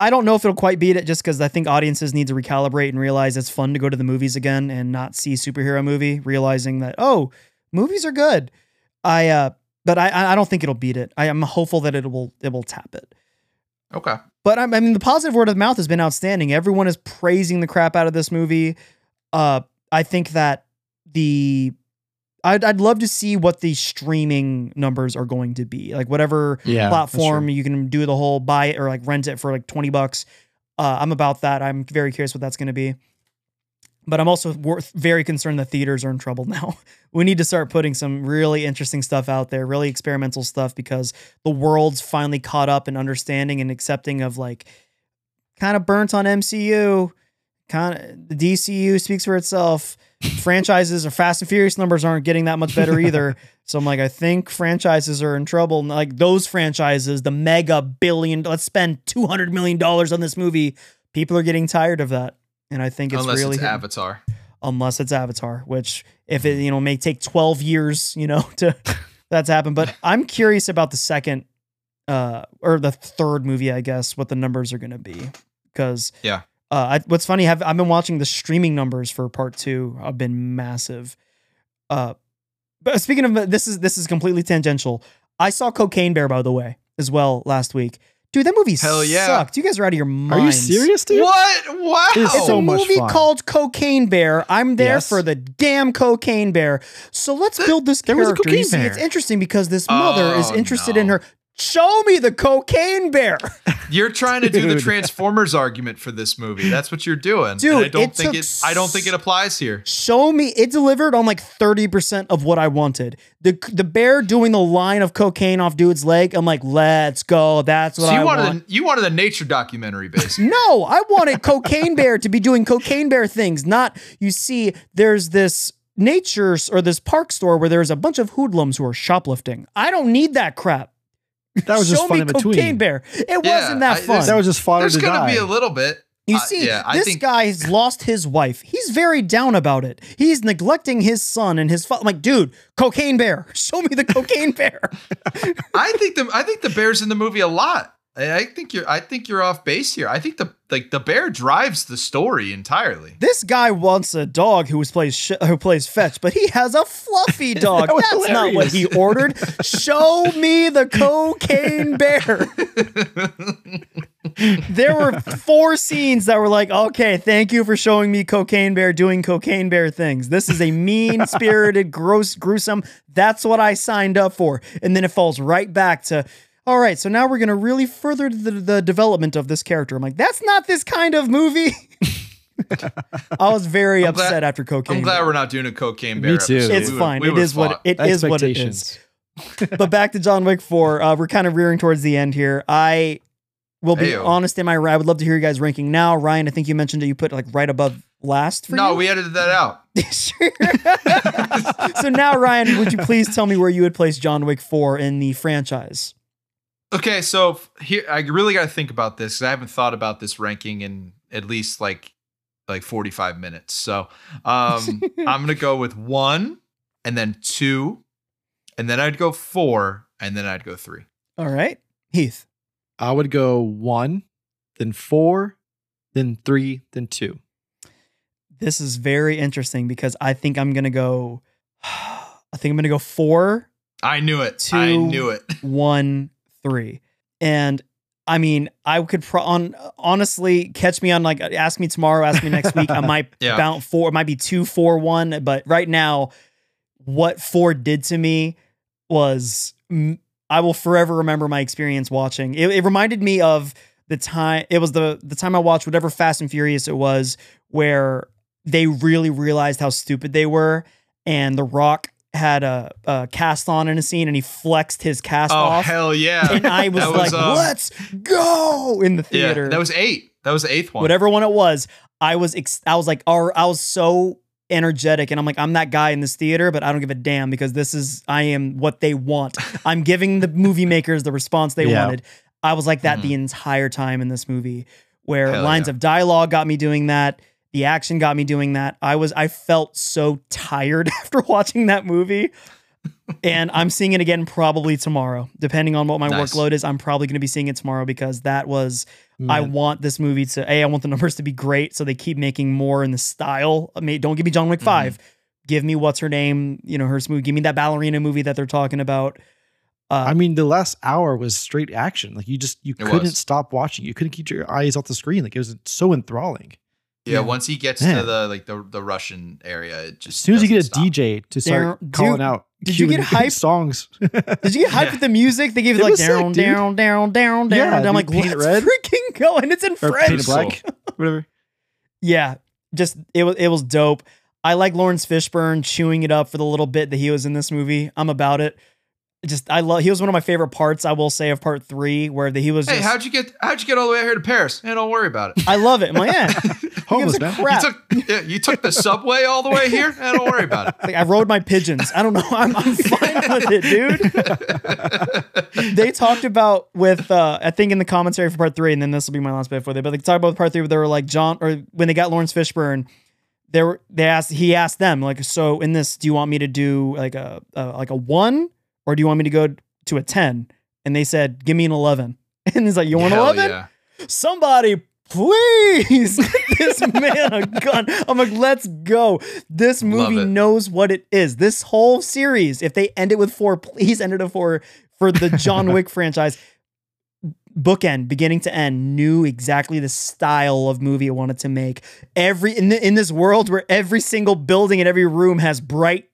I don't know if it'll quite beat it just because I think audiences need to recalibrate and realize it's fun to go to the movies again and not see superhero movie, realizing that oh, movies are good. I uh, but I I don't think it'll beat it. I am hopeful that it will it will tap it. Okay. But I, I mean, the positive word of mouth has been outstanding. Everyone is praising the crap out of this movie. Uh, I think that the I'd, I'd love to see what the streaming numbers are going to be. Like whatever Yeah, platform you can do the whole buy it or like rent it for like 20 bucks. Uh, I'm about that. I'm very curious what that's going to be. But I'm also very concerned that theaters are in trouble now. we need to start putting some really interesting stuff out there, really experimental stuff, because the world's finally caught up in understanding and accepting of like kind of burnt on MCU. Kind of the DCU speaks for itself. Franchises or Fast and Furious numbers aren't getting that much better either. So I'm like, I think franchises are in trouble. And, Like those franchises, the mega billion, let's spend two hundred million dollars on this movie. People are getting tired of that, and I think it's Unless really it's Avatar. unless it's Avatar, which if it you know may take 12 years, you know, to that's happened. But I'm curious about the second uh or the third movie, I guess, what the numbers are gonna be. Because Yeah. uh I, what's funny, I've I've been watching the streaming numbers for part two have been massive. Uh but speaking of this is this is completely tangential. I saw Cocaine Bear, by the way, as well last week. Dude, that movie Hell yeah. sucked. You guys are out of your minds. Are you serious, dude? What? Wow. It's It's so a much movie fun. called Cocaine Bear. I'm there Yes. for the damn Cocaine Bear. So let's build this there was a character. You cocaine see, bear. it's interesting because this mother is Oh, interested no. in her. Show me the Cocaine Bear, You're trying to do the Transformers argument for this movie. That's what you're doing. And Dude, I don't it think took it I don't think it applies here. Show me. It delivered on like thirty percent of what I wanted. The the bear doing the line of cocaine off dude's leg. I'm like, let's go. That's what So you I wanted want. a, you wanted a nature documentary basically. No, I wanted Cocaine Bear to be doing Cocaine Bear things. Not you see, there's this nature or this park store where there's a bunch of hoodlums who are shoplifting. I don't need that crap. That was just Show fun me in between. Cocaine Bear. It Yeah, wasn't that I- fun. there's- That was just fodder There's to gonna die. be a little bit. you Uh, see, yeah, this think guy's lost his wife. He's very down about it. He's neglecting his son and his father. Like, dude, Cocaine Bear. Show me the Cocaine Bear. I think the I think the bear's in the movie a lot. I think you're I think you're off base here. I think the like the bear drives the story entirely. This guy wants a dog who was plays sh- who plays fetch, but he has a fluffy dog. That That's not what he ordered. Show me the cocaine bear. there were four scenes that were like, okay, thank you for showing me cocaine bear doing cocaine bear things. This is a mean spirited, gross, gruesome. That's what I signed up for. And then it falls right back to. All right, so now we're gonna really further the, the development of this character. I'm like, that's not this kind of movie. I was very I'm glad- upset after cocaine. I'm glad Bear. we're not doing a cocaine Me too. episode. It's We would- fine. we It would is what fought. it is. What it is. But back to John Wick Four. Uh, we're kind of rearing towards the end here. I will be Heyo. honest in my. I would love to hear you guys ranking now. Ryan, I think you mentioned that you put like right above last for No, you. we edited that out. Sure. so now, Ryan, would you please tell me where you would place John Wick Four in the franchise? Okay, so here I really got to think about this because I haven't thought about this ranking in at least like like 45 minutes. So um, I'm gonna go with one, and then two, and then I'd go four, and then I'd go three. All right, Heath. I would go one, then four, then three, then two. This is very interesting because I think I'm gonna go. I think I'm gonna go four, I knew it. Two, I knew it. one, three. And I mean, I could pro- on honestly catch me on like uh, ask me tomorrow, ask me next week. I might Yeah. bounce four, it might be two, four, one. But right now, what four did to me was I will forever remember my experience watching. It, it reminded me of the time it was the the time I watched whatever Fast and Furious it was, where they really realized how stupid they were, and The Rock had a, a cast on in a scene, and he flexed his cast Oh off, hell yeah! and I was, That like, um, "Let's go!" in the yeah, theater. that was eight. That was the eighth one. whatever one it was. I was ex- I was like, oh, I was so energetic, and I'm like, I'm that guy in this theater, but I don't give a damn because this is I am what they want. I'm giving the movie makers the response they Yeah. wanted. I was like that Mhm. the entire time in this movie, where Hell lines yeah. of dialogue got me doing that. The action got me doing that. I was I felt so tired after watching that movie. and I'm seeing it again probably tomorrow. Depending on what my Nice. workload is, I'm probably going to be seeing it tomorrow because that was I want this movie to a. I want the numbers to be great, so they keep making more in the style. I mean, don't give me John Mm-hmm. Wick 5 Give me what's her name? You know, her movie. Give me that ballerina movie that they're talking about. Uh, I mean, the last hour was straight action. Like you just you couldn't was. stop watching. You couldn't keep your eyes off the screen. Like it was so enthralling. Yeah, Yeah. once he gets Man. to the like the the Russian area, it just As soon as you get a stop. DJ to start Darren- calling dude, out, did you get hyped? songs? Did you get hyped Yeah. with the music? They gave you It like was sick, down, dude. down, down, down, down. Yeah, I'm dude, like, Paint It let's Red? freaking go, and it's in or Painted French. Black, whatever. Yeah, just it was it was dope. I like Laurence Fishburne chewing it up for the little bit that he was in this movie. I'm about it. Just I love. He was one of my favorite parts. I will say of part three where the, he was. Hey, just, how'd you get how'd you get all the way out here to Paris? Hey, don't worry about it. I love it. I'm like, yeah, Homeless man. crap. You took yeah, you took the subway all the way here? Hey, don't worry about it. like I rode my pigeons. I don't know. I'm, I'm fine with it, dude. they talked about with uh I think in the commentary for part three, and then this will be my last bit for they, but they talked about part three where they were like John or when they got Laurence Fishburne, they were they asked he asked them like, so in this, do you want me to do like a, a like a one or do you want me to go to a ten? And they said, give me an eleven. And he's like, you want Hell eleven? yeah. somebody please get this man a gun. I'm like, let's go. This movie knows what it is. This whole series, if they end it with four, please end it with four for the John Wick franchise. Bookend, beginning to end, knew exactly the style of movie it wanted to make. Every in the, in this world where every single building and every room has bright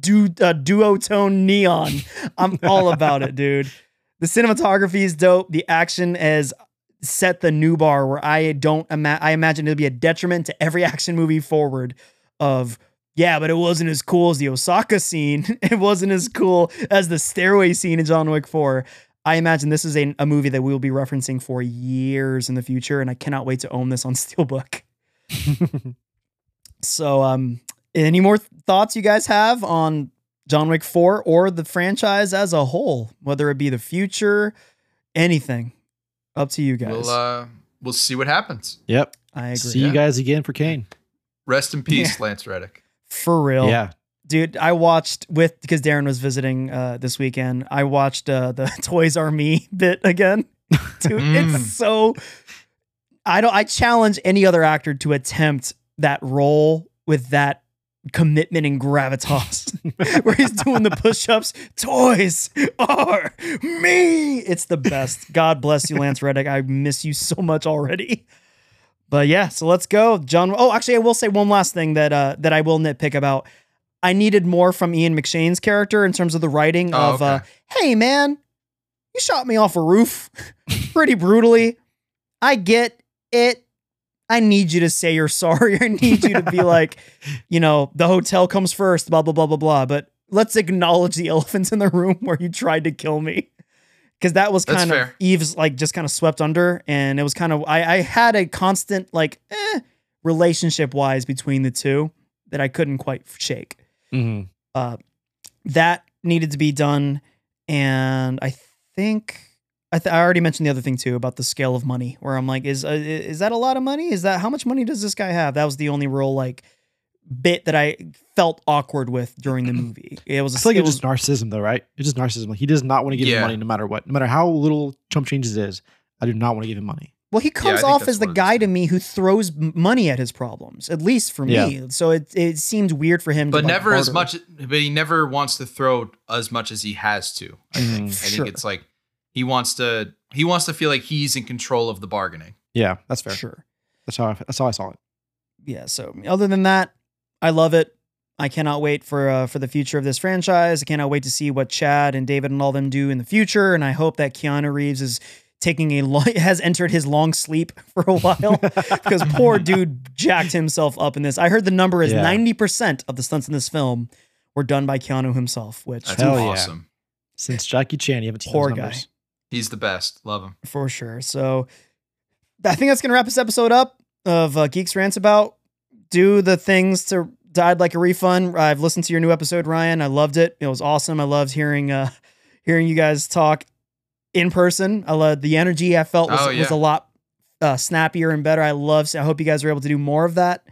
du, uh, duotone neon, I'm all about it, dude. The cinematography is dope. The action is set the new bar where I don't ima- I imagine it'll be a detriment to every action movie forward of yeah, but it wasn't as cool as the Osaka scene. It wasn't as cool as the stairway scene in John Wick 4. I imagine this is a, a movie that we will be referencing for years in the future, and I cannot wait to own this on Steelbook. so, um, any more thoughts you guys have on John Wick 4 or the franchise as a whole, whether it be the future, anything? Up to you guys. We'll uh we'll see what happens. Yep. I agree. See Yeah. you guys again for Caine. Rest in peace, Lance Reddick. For real. Yeah. Dude, I watched with because Darren was visiting uh this weekend. I watched uh the Toys R Me bit again. Dude, Mm. it's so I don't I challenge any other actor to attempt that role with that commitment and gravitas where he's doing the push-ups. Toys are me. It's the best. God bless you lance reddick. I miss you so much already. But yeah so let's go. John oh actually i will say one last thing that uh that i will nitpick about. I needed more from ian mcshane's character in terms of the writing Oh, of uh hey man you shot me off a roof pretty brutally. I get it I need you to say you're sorry. I need you to be like, you know, the hotel comes first, blah, blah, blah, blah, blah. But let's acknowledge the elephants in the room where you tried to kill me. Cause that was That's kind of fair. Eve's like just kind of swept under. And it was kind of, I, I had a constant like, eh, relationship wise between the two that I couldn't quite shake Mm-hmm. uh, that needed to be done. And I think I, th- I already mentioned the other thing too about the scale of money, where I'm like, is uh, is that a lot of money? Is that how much money does this guy have? That was the only real like bit that I felt awkward with during the movie. It was I feel like it it's was just narcissism, though, right? It's just narcissism. Like he does not want to give him money no matter what, no matter how little chump changes it is. I do not want to give him money. Well, he comes think off as the what it is. guy to me who throws money at his problems, at least for me. So it it seemed weird for him, But to like, never as much but he never wants to throw as much as he has to. I think. Mhm. I Sure. think it's like he wants to he wants to feel like he's in control of the bargaining. Yeah, that's fair. Sure. That's how I, that's how I saw it. yeah so other than that i love it i cannot wait for uh, for the future of this franchise i cannot wait to see what chad and david and all them do in the future and i hope that keanu reeves is taking a long has entered his long sleep for a while because poor dude jacked himself up in this i heard the number is Yeah. 90% of the stunts in this film were done by keanu himself which That's Hell yeah. awesome. Since Jackie Chan, you haven't seen Poor those guy. He's the best. Love him. for sure. So I think that's gonna wrap this episode up of uh, Geeks Rants About. Do the things to died like a refund. I've listened to your new episode, Ryan. I loved it. It was awesome. I loved hearing uh hearing you guys talk in person. I loved the energy I felt was, Oh, was a lot uh, snappier and better. I love. I hope you guys are able to do more of that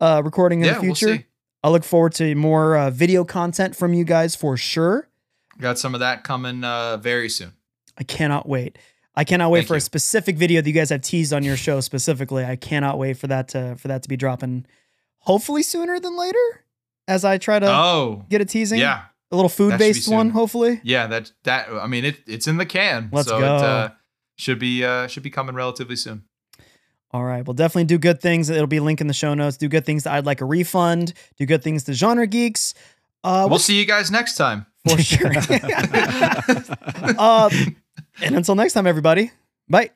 uh, recording in yeah, the we'll future. see. I look forward to more uh, video content from you guys for sure. got some of that coming uh, very soon. I cannot wait. I cannot wait Thank for a specific video that you guys have teased on your show specifically. I cannot wait for that to for that to be dropping hopefully sooner than later as I try to Oh, get a teasing. yeah, A little food based one, hopefully. yeah. That that I mean, it it's in the can. Let's so go. It, uh, should be uh, should be coming relatively soon. All right. Well, definitely do good things. It'll be linked in the show notes. Do good things to I'd like a refund. Do good things to genre geeks. Uh, we'll see you guys next time. for sure. uh, and until next time, everybody. Bye.